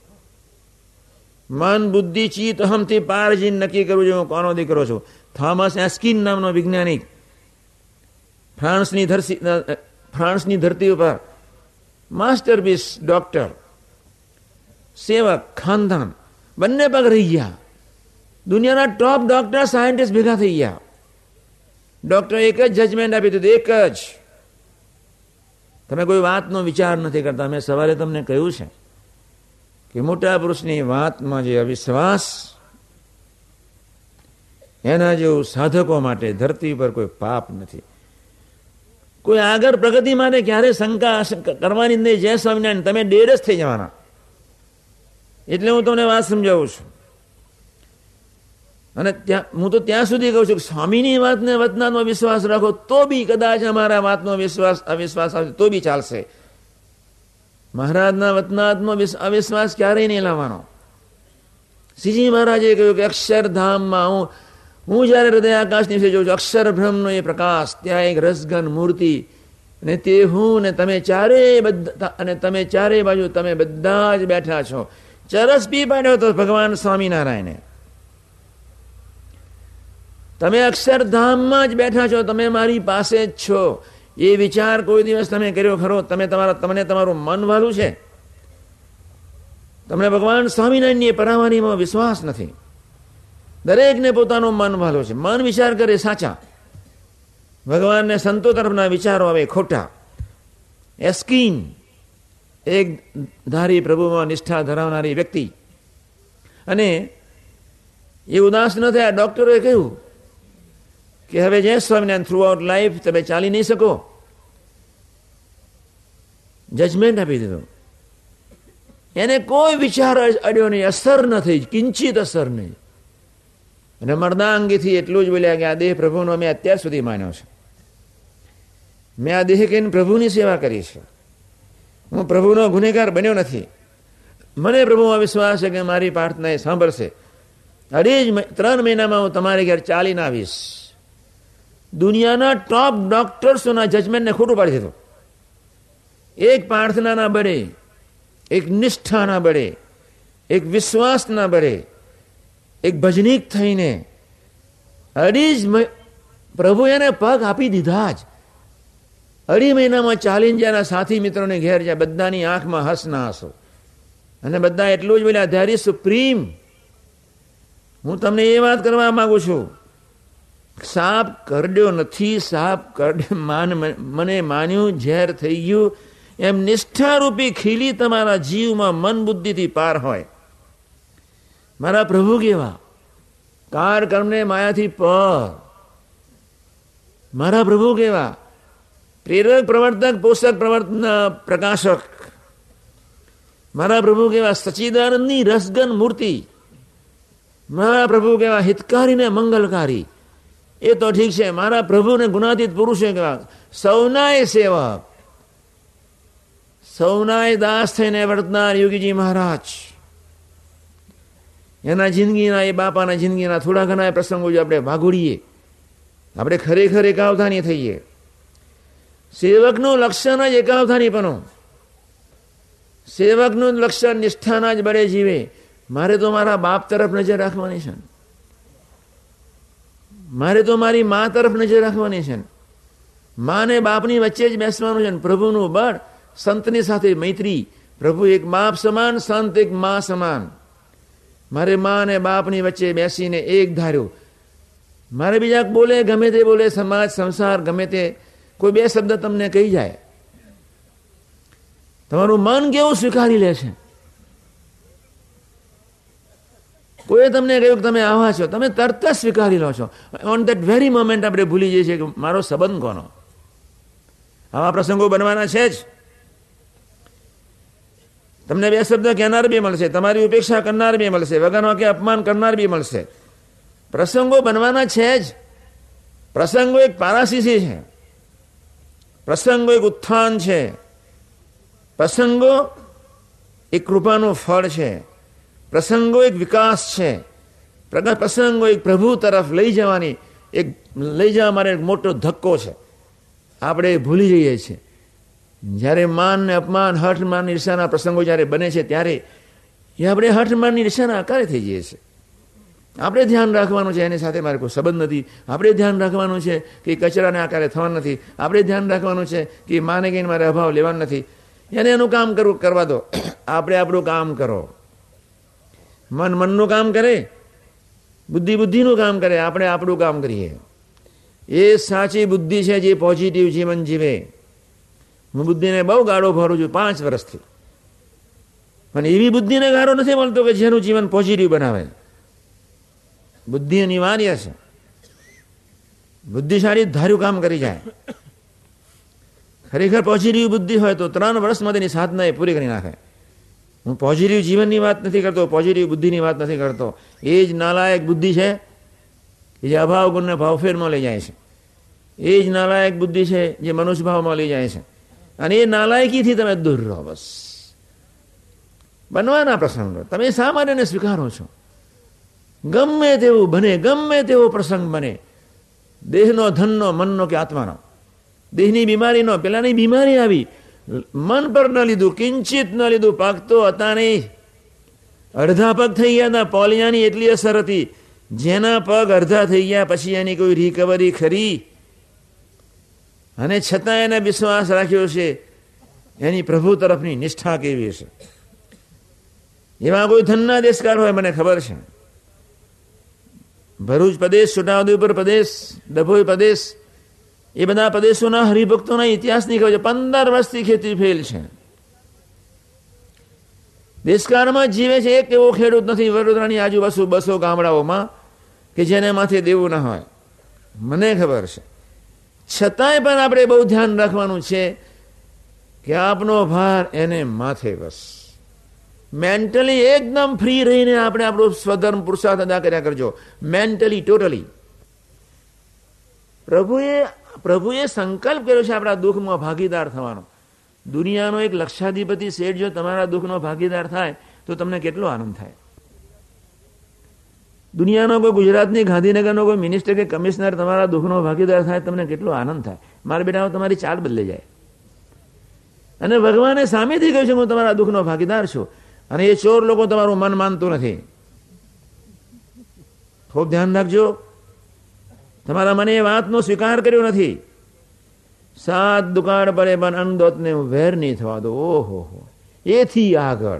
મન બુદ્ધિ ચિત્ત અહમથી પાર જઈને નક્કી કરવું જોઈએ. હું કોનો દીકરો છું? થોમસ એસ્કિન નામનો વૈજ્ઞાનિક. ફ્રાન્સની ધરતી ફ્રાન્સની ધરતી ઉપર માસ્ટરપીસ ડોક્ટર, સેવક, ખાનદાન, બંને પગ રહી ગયા. દુનિયાના ટોપ ડોક્ટર સાયન્ટિસ્ટ ભેગા થઈ ગયા. ડોક્ટર એક જ જજમેન્ટ આપી દીધું, એક જ. તમે કોઈ વાતનો વિચાર નથી કરતા. મેં સવારે તમને કહ્યું છે. કે મોટા પુરુષની વાતમાં જે અવિશ્વાસ, એના જેવું સાધકો માટે ધરતી પર કોઈ પાપ નથી. કોઈ આગળ પ્રગતિ માટે ક્યારે શંકા કરવાની નહીં. જય સ્વામિનારાયણ, તમે ડેડ જ થઈ જવાના. એટલે હું તમને વાત સમજાવું છું. અને ત્યાં, હું તો ત્યાં સુધી કહું છું કે સ્વામીની વાતને વતનાનો વિશ્વાસ રાખો, તો બી કદાચ અમારા વાતનો વિશ્વાસ, અવિશ્વાસ આવશે, તો બી ચાલશે. મહારાજના વતનાત્મ અવિશ્વાસ ક્યારેય નહીં લાવવાનો. શ્રીજી મહારાજે કહ્યું કે અક્ષરધામમાં હું હું જ્યારે હૃદય આકાશની વિશે જોઉં છું, અક્ષર બ્રહ્મનો એ પ્રકાશ, ત્યાં એક રસગન મૂર્તિ ને તે હું ને તમે ચારેય બધા, અને તમે ચારેય બાજુ તમે બધા જ બેઠા છો. ચરસ પી પાડ્યો તો ભગવાન સ્વામિનારાયણે. તમે અક્ષરધામમાં જ બેઠા છો, તમે મારી પાસે જ છો. એ વિચાર કોઈ દિવસ તમે કર્યો ખરો? તમે તમારા તમને તમારું મન વાલું છે. તમને ભગવાન સ્વામિનારાયણની પરાવાનીમાં વિશ્વાસ નથી. દરેકને પોતાનું મન વાલું છે. મન વિચાર કરે સાચા. ભગવાનને સંતો તરફના વિચારો આવે ખોટા. એસ્કીન એક ધારી પ્રભુમાં નિષ્ઠા ધરાવનારી વ્યક્તિ. અને એ ઉદાસ ન થયા. ડોક્ટરોએ કહ્યું કે હવે જય સ્વામિનારાયણ થ્રુ આઉટ લાઈફ તમે ચાલી નહીં શકો. જજમેન્ટ આપી દીધું. એને કોઈ વિચાર અડ્યો નહીં, અસર ન થઈ, કિંચિત અસર નહીં. અને મર્દાંગીથી એટલું જ બોલ્યા કે આ દેહ પ્રભુનો મેં અત્યાર સુધી માન્યો છે. મેં આ દેહ કહીને પ્રભુની સેવા કરી છે. હું પ્રભુનો ગુનેગાર બન્યો નથી. મને પ્રભુમાં વિશ્વાસ છે કે મારી પ્રાર્થના એ સાંભળશે. અઢી જ ત્રણ મહિનામાં હું તમારી ઘેર ચાલીને આવીશ. દુનિયાના ટોપ ડોક્ટર્સોના જજમેન્ટને ખોટું પાડી દીધું. એક પ્રાર્થનાના બળે, એક નિષ્ઠાના બળે, એક વિશ્વાસના બળે, એક ભજનીક થઈને અઢી પ્રભુ એને પગ આપી દીધા જ. અઢી મહિનામાં ચાલીને જ્યાં સાથી મિત્રોને ઘેર જાય બધાની આંખમાં હસ ના હસો. અને બધા એટલું જ બોલ્યા ધેર ઇઝ સુપ્રીમ હું તમને એ વાત કરવા માગું છું સાપ કરડ્યો નથી, સાપ કરડ્યો [LAUGHS] માન મને માન્યું, ઝેર થઈ ગયું. એમ નિષ્ઠારૂપી ખીલી તમારા જીવમાં મન બુદ્ધિથી પાર હોય. મારા પ્રભુ કેવા? કાર કર્મને માયાથી પર. મારા પ્રભુ કેવા? પ્રેરક પ્રવર્તક, પોષક પ્રવર્તન પ્રકાશક. મારા પ્રભુ કેવા? સચિદાનંદની રસગન મૂર્તિ. મારા પ્રભુ કેવા? હિતકારી ને મંગલકારી. એ તો ઠીક છે, મારા પ્રભુને ગુણાતીત પુરુષે સૌનાય સેવક. સૌનાય દાસ થઈને વર્તનાર યોગીજી મહારાજ. એના જિંદગીના, એ બાપાના જિંદગીના થોડા ઘણા પ્રસંગો જો આપણે ભાગોડીએ આપણે ખરેખર એકાવધાની થઈએ. સેવકનું લક્ષણ જ એકાવધાનીપણું સેવકનું લક્ષણ નિષ્ઠાના જ બળે જીવે. મારે તો મારા બાપ તરફ નજર રાખવાની છે. મારે તો મારી મા તરફ નજર રાખવાની છે મા ને બાપની વચ્ચે જ બેસવાનું છે પ્રભુનું બળ સંતની સાથે મૈત્રી. પ્રભુ એક બાપ સમાન, સંત એક મા સમાન. મારે મા અને બાપની વચ્ચે બેસીને એક ધાર્યો. મારે બીજા બોલે ગમે તે બોલે સમાજ, સંસાર ગમે તે, કોઈ બે શબ્દ તમને કહી જાય. તમારું મન કેવું સ્વીકારી લે છે? કોઈએ તમને કહ્યું કે તમે આવા છો, તમે તરત જ સ્વીકારી લો છો. ઓન દેટ વેરી મોમેન્ટ આપણે ભૂલી જઈએ છીએ કે મારો સંબંધ કોનો? આવા પ્રસંગો બનવાના છે જ. તમને બે શબ્દ કહેનાર બી મળશે, તમારી ઉપેક્ષા કરનાર બી મળશે, વગરનો કે અપમાન કરનાર બી મળશે. પ્રસંગો બનવાના છે જ. પ્રસંગો એક પારાસીસી છે. પ્રસંગો એક ઉત્થાન છે. પ્રસંગો એક કૃપાનું ફળ છે. પ્રસંગો એક વિકાસ છે. પ્રસંગો એક પ્રભુ તરફ લઈ જવાની, એક લઈ જવા માટે એક મોટો ધક્કો છે. આપણે ભૂલી જઈએ છીએ. જ્યારે માન ને અપમાન, હઠ માન ઈર્ષાના પ્રસંગો જ્યારે બને છે, ત્યારે એ આપણે હઠ માનની ઈર્ષાના આકારે થઈ જઈએ છીએ. આપણે ધ્યાન રાખવાનું છે, એની સાથે મારે કોઈ સંબંધ નથી. આપણે ધ્યાન રાખવાનું છે કે કચરાને આકારે થવાનું નથી. આપણે ધ્યાન રાખવાનું છે કે માને કહીને મારે અભાવ લેવાનો નથી. એને એનું કામ કરવું કરવા દો. આપણે આપણું કામ કરો. મન મનનું કામ કરે, બુદ્ધિ બુદ્ધિનું કામ કરે, આપણે આપણું કામ કરીએ. એ સાચી બુદ્ધિ છે જે પોઝિટિવ જીવન જીવે. હું બુદ્ધિને બહુ ગાળો ભરું છું, પાંચ વર્ષથી. પણ એવી બુદ્ધિને ગાળો નથી મળતો કે જેનું જીવન પોઝિટિવ બનાવે. બુદ્ધિ અનિવાર્ય છે બુદ્ધિશાળી ધાર્યું કામ કરી જાય. ખરેખર પોઝિટિવ બુદ્ધિ હોય તો ત્રણ વર્ષમાં તેની સાધના એ પૂરી કરી નાખે. હું પોઝિટિવ જીવનની વાત નથી કરતો, પોઝિટિવ બુદ્ધિની વાત નથી કરતો. એ જ નાલાયક બુદ્ધિ છે જે અભાવ ગુણને ભાવફેરમાં લઈ જાય છે. એ જ નાલાયક બુદ્ધિ છે જે મનુષ્યભાવમાં લઈ જાય છે. અને એ નાલાયકીથી તમે દૂર રહો બસ. બનવાના પ્રસંગો. તમે માટે સ્વીકારો છો. ગમે તેવું બને, ગમે તેવો પ્રસંગ બને. દેહનો, ધનનો, મનનો કે આત્માનો. દેહની બીમારીનો, પેલાની બીમારી આવી. મન પર ન લીધું કિંચિત ન લીધું પાકતો હતા નહીં અડધા પગ થઈ ગયા હતા પોલિયાની એટલી અસર હતી. જેના પગ અડધા થઈ ગયા પછી એની કોઈ રિકવરી ખરી? અને છતાં એને વિશ્વાસ રાખ્યો છે, એની પ્રભુ તરફની નિષ્ઠા કેવી છે એવા કોઈ ધનના દેશકાર હોય મને ખબર છે. ભરૂચ પ્રદેશ, છોટાઉદેપુર પ્રદેશ, ડભોઈ પ્રદેશ એ બધા પ્રદેશોના હરિભક્તોના ઇતિહાસની ખબર છે. પંદર વર્ષથી ખેતી ફેલ છે. દેશકાળમાં જીવે છે એક એવો ખેડૂત નથી, વડોદરાની આજુબાજુ બસો ગામડાઓમાં, કે જેને માથે દેવું ના હોય. મને ખબર છે. છતાંય પણ આપણે બહુ ધ્યાન રાખવાનું છે કે આપનો ભાર એને માથે બસ મેન્ટલી એકદમ ફ્રી રહીને આપણે આપણો સ્વધર્મ પુરુષાર્થ અદા કર્યા કરજો. મેન્ટલી ટોટલી પ્રભુએ પ્રભુએ સંકલ્પ કર્યો છે આપણા દુઃખમાં ભાગીદાર થવાનો. દુનિયાનો એક લક્ષાધિપતિ શેઠ જો તમારા દુઃખનો ભાગીદાર થાય, તો તમને કેટલો આનંદ થાય? દુનિયાનો કોઈ ગુજરાતની, ગાંધીનગરનો કોઈ મિનિસ્ટર કે કમિશનર તમારા દુઃખનો ભાગીદાર થાય, તમને કેટલો આનંદ થાય? મારા બેટાઓ, તમારી ચાલ બદલે જાય. અને ભગવાને સામેથી કહ્યું છે, હું તમારા દુઃખનો ભાગીદાર છું. અને એ ચોર લોકો તમારું મન માનતું નથી. ખૂબ ધ્યાન રાખજો. તમારા મને એ વાતનો સ્વીકાર કર્યો નથી. સાત દુકાળ પડે પણ અનદોતને વેર નહીં થવા દો ઓહો એથી આગળ.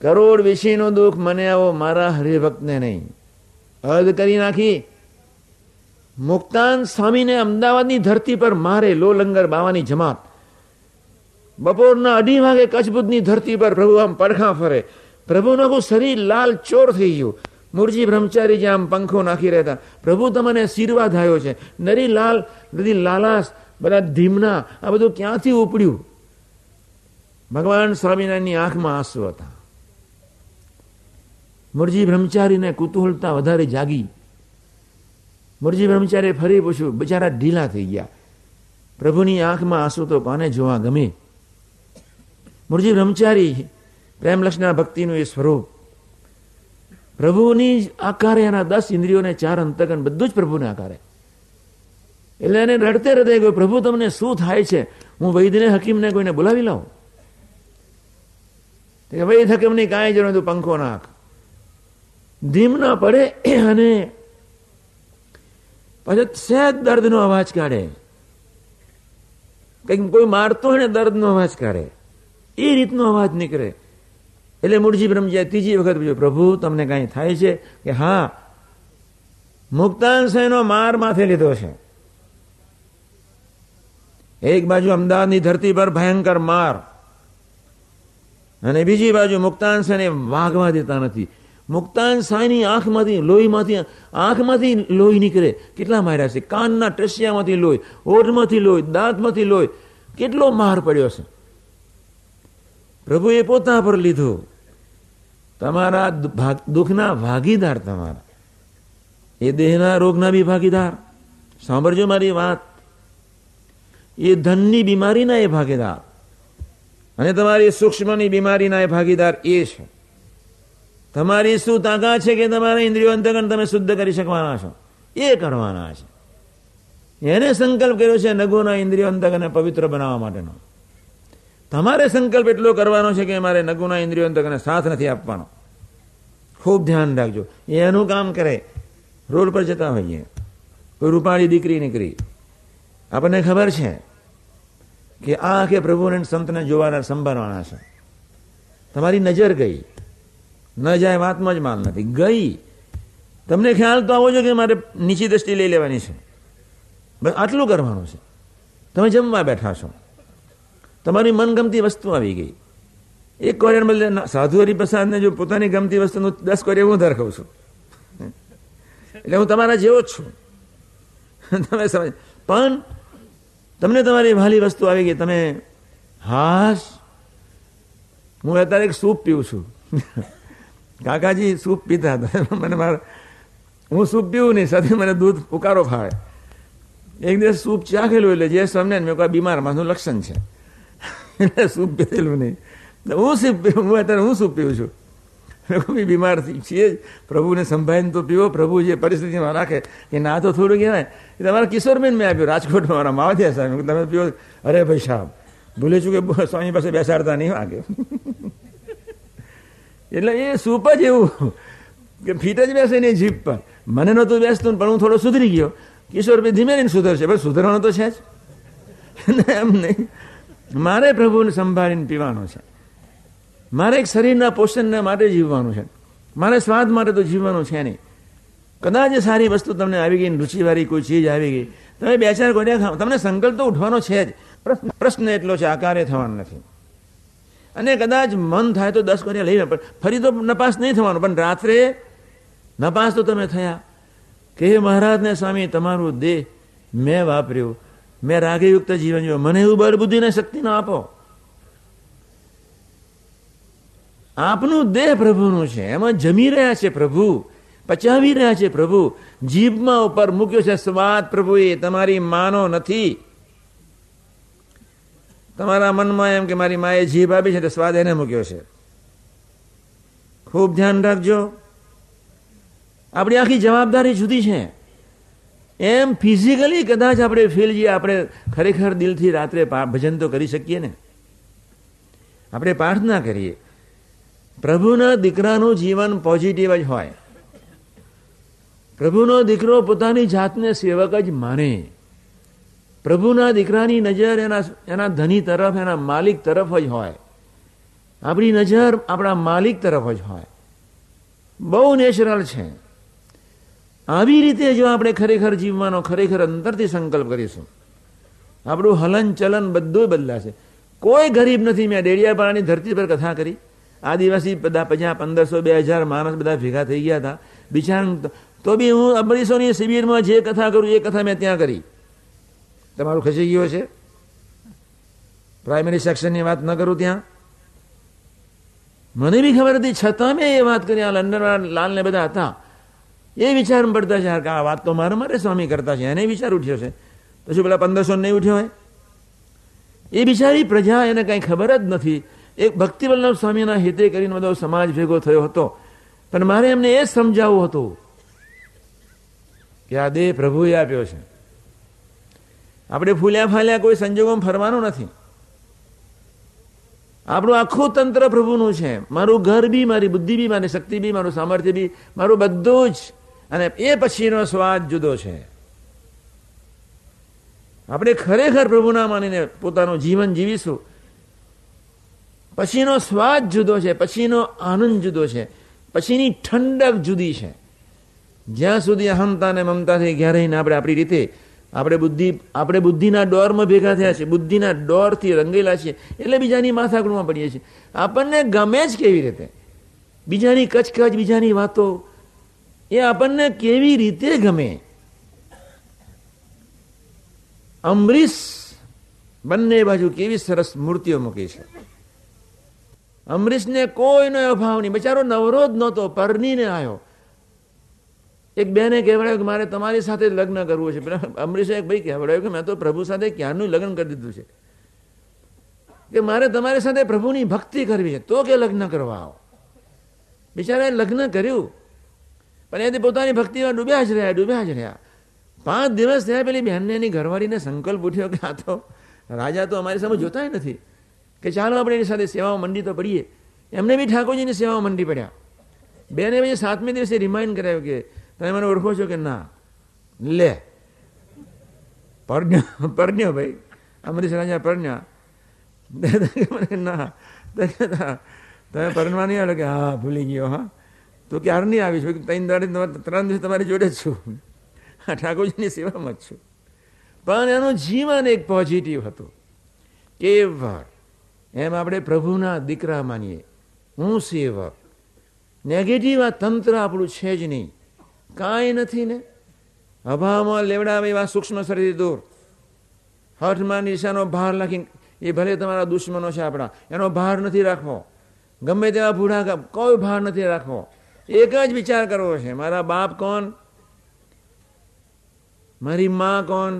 કરોડ વિશેનું દુઃખ મને આવો મારા હરિભક્તને નહીં. હદ કરી નાખી. મુક્તાન સ્વામીને અમદાવાદની ધરતી પર મારે લો લંગર બાવાની જમાત. બપોરના અઢી વાગે કચ્છબુદ્ધની ધરતી પર પ્રભુ આમ પડખા ફરે. પ્રભુનું આખું શરીર લાલ ચોર થઈ ગયું. મૂળજી બ્રહ્મચારી જે આમ પંખો નાખી રહેતા. પ્રભુ તમને આશીર્વાદ આવ્યો છે. નરી લાલ નદી લાલાશ, બધા ધીમના, આ બધું ક્યાંથી ઉપડ્યું? ભગવાન સ્વામિનારાયણની આંખમાં આંસુ હતા. મુરજી બ્રહ્મચારીને કુતૂહલતા વધારે જાગી. મુરજી બ્રહ્મચારીએ ફરી પૂછ્યું, બિચારા ઢીલા થઈ ગયા. પ્રભુની આંખમાં આંસુ તો કોને જોવા ગમે? મુરજી બ્રહ્મચારી પ્રેમલક્ષના ભક્તિનું એ સ્વરૂપ પ્રભુની આકારે એના દસ ઇન્દ્રિયોને ચાર અંતકન બધું જ પ્રભુને આકારે. એટલે એને રડતે રડે ગયો પ્રભુ, તમને શું થાય છે? હું વૈદ્યને હકીમને કોઈને બોલાવી લઉં વૈદ હકીમની કાંઈ જરૂર તું પંખો નાખ. ધીમ ના પડે અને પછી સહેજ દર્દનો અવાજ કાઢે. કંઈક કોઈ મારતો હોય ને દર્દનો અવાજ કાઢે. એ રીતનો અવાજ નીકળે. એટલે મૂળજી બ્રહ્મજીએ ત્રીજી વખત પૂછ્યું, પ્રભુ, તમને કાંઈ થાય છે? કે, હા, મુક્તાંશયનો માર માથે લીધો છે. એક બાજુ અમદાવાદની ધરતી પર ભયંકર માર અને બીજી બાજુ મુક્તાંશને વાગવા દેતા નથી. મુક્તાન સાયની આંખમાંથી, લોહીમાંથી, આંખમાંથી લોહી નીકળે. કેટલા માર્યા છે? કાનના ટસિયામાંથી લોહી ઓઠમાંથી લોહી, દાંતમાંથી લોહી. કેટલો માર પડ્યો છે? પ્રભુએ પોતા પર લીધું. તમારા દુઃખના ભાગીદાર તમારા. એ દેહના રોગના બી ભાગીદાર. સાંભળજો મારી વાત. એ ધનની બીમારીના એ ભાગીદાર. અને તમારી સૂક્ષ્મની બીમારીના એ ભાગીદાર એ છે. તમારી શું તાકાત છે કે તમારા ઇન્દ્રિયો અંતગણ તમે શુદ્ધ કરી શકવાના છો? એ કરવાના છે. એને સંકલ્પ કર્યો છે નગોના ઇન્દ્રિયો અંતગણને પવિત્ર બનાવવા માટેનો. તમારે સંકલ્પ એટલો કરવાનો છે કે મારે નગુના ઇન્દ્રિયો તકને સાથ નથી આપવાનો. ખૂબ ધ્યાન રાખજો. એનું કામ કરે. રોડ પર જતા હોઈએ. કોઈ રૂપાળી દીકરી નીકળી. આપણને ખબર છે કે આ કે પ્રભુને સંતને જોવાના સંભાળવાના છે. તમારી નજર ગઈ. ન જાય વાતમાં જ માલ નથી. ગઈ. તમને ખ્યાલ તો આવો છો કે મારે નીચી દ્રષ્ટિ લઈ લેવાની છે. બસ આટલું કરવાનું છે. તમે જમવા બેઠા છો. તમારી મનગમતી વસ્તુ આવી ગઈ. એક કોરિયર બદલે સાધુ હરિપ્રસાદને જો પોતાની ગમતી વસ્તુનું દસ કોરિયર હું ધરખું છું? એટલે હું તમારા જેવો જ છું. તમે સમજ, પણ તમને તમારી ભાલી વસ્તુ આવી ગઈ. તમે, હાશ, હું અત્યારે એક સૂપ પીવું છું. કાકાજી સૂપ પીતા હતા. મને મારા, હું સૂપ પીવું નહીં, સાથે મને દૂધ ઉકારો ફાવે એક દિવસ સૂપ ચાખેલું, એટલે જે સમને મેં કોઈ બીમાર માનું લક્ષણ છે. એટલે સૂપ પીધેલું નહીં હું સૂપ હું અત્યારે હું સૂપ પીવું છું બી બીમાર છીએ પ્રભુને સંભાળીને તો પીવો પ્રભુ જે પરિસ્થિતિમાં રાખે કે ના તો થોડું કહેવાય એ તમારા કિશોરબેન મેં આપ્યું રાજકોટમાં મારા માવધિયા સાહેબ તમે પીવો અરે ભાઈ સાહેબ ભૂલે છું કે સ્વામી પાસે બેસાડતા નહીં વાગે એટલે એ સૂપ જ એવું કે ફીટ જ બેસે નહીં જીભ પર મને નહોતું બેસતું પણ હું થોડો સુધરી ગયો કિશોરભાઈ ધીમે રહીને સુધરશે બસ સુધરવાનો તો છે જ એમ નહીં મારે પ્રભુને સંભાળીને પીવાનો છે. મારે એક શરીરના પોષણને માટે જીવવાનું છે. મારે સ્વાદ માટે તો જીવવાનું છે નહીં. કદાચ સારી વસ્તુ તમને આવી ગઈ, રુચિવાળી કોઈ ચીજ આવી ગઈ. તમે બે ચાર ગોળિયા ખાવ, તમને સંકલ્પ તો ઉઠવાનો છે જ. પ્રશ્ન એટલો છે, આકારે થવાનો નથી. અને કદાચ મન થાય તો દસ ગોળિયા લઈને પણ ફરી તો નપાસ નહીં થવાનું. પણ રાત્રે નપાસ તો તમે થયા. કે મહારાજને સ્વામી, તમારું દેહ મેં વાપર્યું. મેં રાગયુક્ત જીવન જીવ્યું મને એવું બળ બુદ્ધિને શક્તિ ન આપો. આપનું દેહ પ્રભુનું છે. એમાં જમી રહ્યા છે પ્રભુ. પચાવી રહ્યા છે પ્રભુ. જીભમાં ઉપર મૂક્યો છે સ્વાદ પ્રભુએ તમારી માનો નથી. તમારા મનમાં એમ કે મારી માએ જીભ આપી છે તો સ્વાદ એને મૂક્યો છે. ખૂબ ધ્યાન રાખજો. આપણી આખી જવાબદારી જુદી છે. એમ ફિઝિકલી કદાચ આપણે ફીલ જઈએ આપણે ખરેખર દિલથી રાત્રે ભજન તો કરી શકીએ ને. આપણે પ્રાર્થના કરીએ. પ્રભુના દીકરાનું જીવન પોઝિટિવ જ હોય. પ્રભુનો દીકરો પોતાની જાતને સેવક જ માને. પ્રભુના દીકરાની નજર એના એના ધની તરફ, એના માલિક તરફ જ હોય. આપણી નજર આપણા માલિક તરફ જ હોય. બહુ નેચરલ છે. આવી રીતે જો આપણે ખરેખર જીવવાનો ખરેખર અંતરથી સંકલ્પ કરીશું. આપણું હલન ચલન બધું બદલાશે. કોઈ ગરીબ નથી. મેં ડેડિયાપાડાની ધરતી પર કથા કરી. આદિવાસી બધા પચાસ, પંદરસો, બે હજાર માણસ બધા ભેગા થઈ ગયા હતા. બિચારા તો બી હું અમરીશોની શિબિરમાં જે કથા કરું, એ કથા મેં ત્યાં કરી. તમારું ખસી ગયો છે પ્રાઇમરી સેક્શનની વાત ન કરું ત્યાં? મને બી ખબર હતી. છતાં મેં એ વાત કરી. આ લંડનવાળા લાલને બધા હતા. એ વિચાર પડતા છે આ વાત તો મારે મારે સ્વામી કરતા છે. એને વિચાર ઉઠ્યો છે. પછી પેલા પંદરસો નહીં ઉઠ્યો હોય? એ બિચારી પ્રજા એને કંઈ ખબર જ નથી. એક ભક્તિવલ્લભ સ્વામીના હિતે કરીને બધો સમાજ ભેગો થયો હતો. પણ મારે એમને એ સમજાવવું હતું કે આ દેહ પ્રભુએ આપ્યો છે. આપણે ફૂલ્યા ફાલ્યા કોઈ સંજોગોમાં ફરવાનું નથી. આપણું આખું તંત્ર પ્રભુનું છે. મારું ઘર બી, મારી બુદ્ધિ બી, મારી શક્તિ બી, મારું સામર્થ્ય બી, મારું બધું જ અને એ પછીનો સ્વાદ જુદો છે. આપણે ખરેખર પ્રભુના માનીને પોતાનું જીવન જીવીશું. પછીનો સ્વાદ જુદો છે, પછીનો આનંદ જુદો છે, પછીની ઠંડક જુદી છે. જ્યાં સુધી અહમતા અને મમતાથી ઘેરાઈને આપણે આપણી રીતે આપણે બુદ્ધિ, આપણે બુદ્ધિના ડોરમાં ભેગા થયા છે બુદ્ધિના ડોરથી રંગેલા છીએ, એટલે બીજાની માથાકૂળમાં પડીએ છીએ. આપણને ગમે જ કેવી રીતે. બીજાની કચકચ, બીજાની વાતો એ આપણને કેવી રીતે ગમે? અમરીશ બંને બાજુ કેવી સરસ મૂર્તિઓ મૂકી છે. અમરીશને કોઈનો અભાવ નહીં. બચારો, નવરો જ નહોતો, પરનીને આવ્યો એક બેને કહેવડાયું કે મારે તમારી સાથે લગ્ન કરવું છે. અમરીશે એક ભાઈ કહેવડાયું કે મેં તો પ્રભુ સાથે ક્યારનું લગ્ન કરી દીધું છે? કે મારે તમારી સાથે પ્રભુની ભક્તિ કરવી છે. તો કે લગ્ન કરવા આવો? બિચારાએ લગ્ન કર્યું. પણ એથી પોતાની ભક્તિમાં ડૂબ્યા જ રહ્યા, ડૂબ્યા જ રહ્યા. પાંચ દિવસ થયા પેલી બહેનને એની ઘરવાળીને સંકલ્પ ઉઠ્યો કે આ તો રાજા તો અમારી સામે જોતા નથી. કે ચાલો આપણે એની સાથે સેવાઓ મંડી તો પડીએ. એમને બી ઠાકોરજીની સેવાઓ મંડી પડ્યા. બેને પછી સાતમી દિવસે રિમાઇન્ડ કરાવ્યું કે તમે મને ઓળખો છો કે ના? લે. પરણ્યો પરણ્યો ભાઈ. અમરીશ રાજા પરણ્યા ના. તમે પરણવા નહીં કે, હા, ભૂલી ગયો, હા. તો ક્યારે નહીં આવીશ ત્રણ દાડે ત્રણ દિવસ તમારી જોડે છું. હા, ઠાકોરજીની સેવામાં જ છું. પણ એનું જીવન એક પોઝિટિવ હતું. કેવળ. એમ આપણે પ્રભુના દીકરા માનીએ. હું સેવક. નેગેટિવ આ તંત્ર આપણું છે જ નહીં. કાંઈ નથી ને. અભાવમાં લેવડાવે એવા સૂક્ષ્મ શરીર દૂર. હઠમાં નિશાનો ભાર રાખી એ ભલે તમારા દુશ્મનો છે આપણા. એનો ભાર નથી રાખવો. ગમે તેવા ભૂડા કોઈ ભાર નથી રાખવો. એક જ વિચાર કરવો છે, મારા બાપ કોણ? મારી મા કોણ?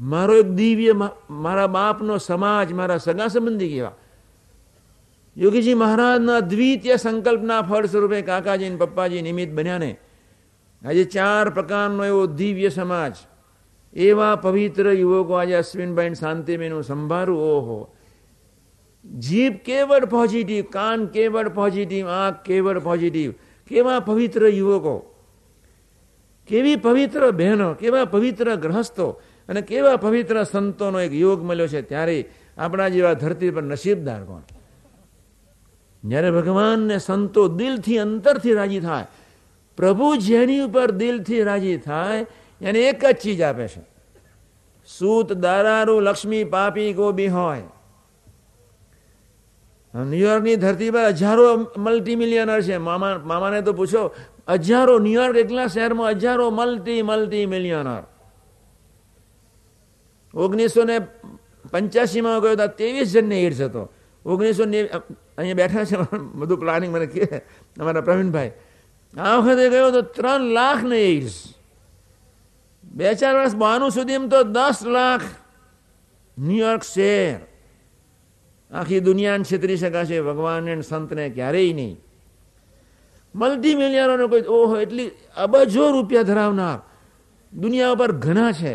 મારો એક દિવ્ય મારા બાપનો સમાજ, મારા સગા સંબંધી કેવા? યોગીજી મહારાજના દ્વિતીય સંકલ્પના ફળ સ્વરૂપે કાકાજી પપ્પાજી નિમિત્ત બન્યા ને. આજે ચાર પ્રકારનો એવો દિવ્ય સમાજ. એવા પવિત્ર યુવકો આજે અશ્વિનભાઈ શાંતિબેનનું સંભારું, ઓહો. જીભ કેવળ પોઝિટિવ કાન કેવળ પોઝિટિવ આંખ કેવળ પોઝિટિવ કેવા પવિત્ર યુવકો. કેવી પવિત્ર બહેનો, કેવા પવિત્ર ગ્રહસ્થો અને કેવા પવિત્ર સંતોનો એક યોગ મળ્યો છે ત્યારે આપણા જેવા ધરતી પર નસીબદાર કોણ? જ્યારે ભગવાનને સંતો દિલથી અંતરથી રાજી થાય, પ્રભુ જેની ઉપર દિલથી રાજી થાય, એને એક જ ચીજ આપે છે. સૂત દારારું લક્ષ્મી પાપી ગોબી હોય. ન્યુયોર્કની ધરતી પર હજારો મલ્ટી મિલિયનર છે. મામા, મામાને તો પૂછો, હજારો ન્યુયોર્ક એકલા શહેરમાં હજારો મલ્ટી મલ્ટી મિલિયનર ઓગણીસો ને પંચ્યાસીમાં ગયો હતા ત્રેવીસ જણને એડ્સ હતો. ઓગણીસો અહીંયા બેઠા છે, બધું પ્લાનિંગ મને કહે, અમારા પ્રવીણભાઈ. આ વખતે ગયો તો ત્રણ લાખ ને એઇડ્સ બે ચાર વર્ષ બાનું સુધી તો દસ લાખ ન્યુયોર્ક શહેર. આખી દુનિયાને છેતરી શકાશે ભગવાન સંતને ક્યારેય નહીં. મલ્ટી મિલિયનોનો કોઈ, ઓહો, એટલી અબજો રૂપિયા ધરાવનાર. દુનિયા ઉપર ઘણા છે.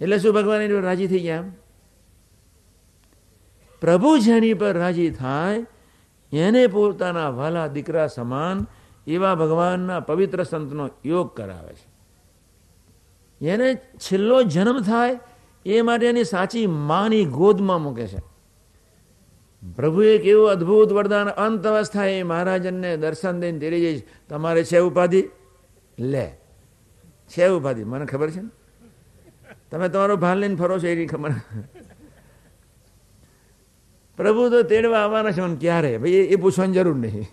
એટલે શું ભગવાન એની રાજી થઈ ગયા પ્રભુ જેની પર રાજી થાય, એને પોતાના વાલા દીકરા સમાન એવા ભગવાનના પવિત્ર સંતનો યોગ કરાવે છે. એને છેલ્લો જન્મ થાય, એ માટે એની સાચી માની ગોદમાં મૂકે છે. પ્રભુએ કેવું અદ્ભુત વરદાન અંત અવસ્થા એ મહારાજનને દર્શન દઈને તેરી જઈશ તમારે છે ઉપાધિ? લે. છે ઉપાધિ? મને ખબર છે ને. તમે તમારો ભાન લઈને ફરો છો એની ખબર. પ્રભુ તો તેડવા આવવાના છે ક્યારે? ભાઈ, એ પૂછવાની જરૂર નહીં.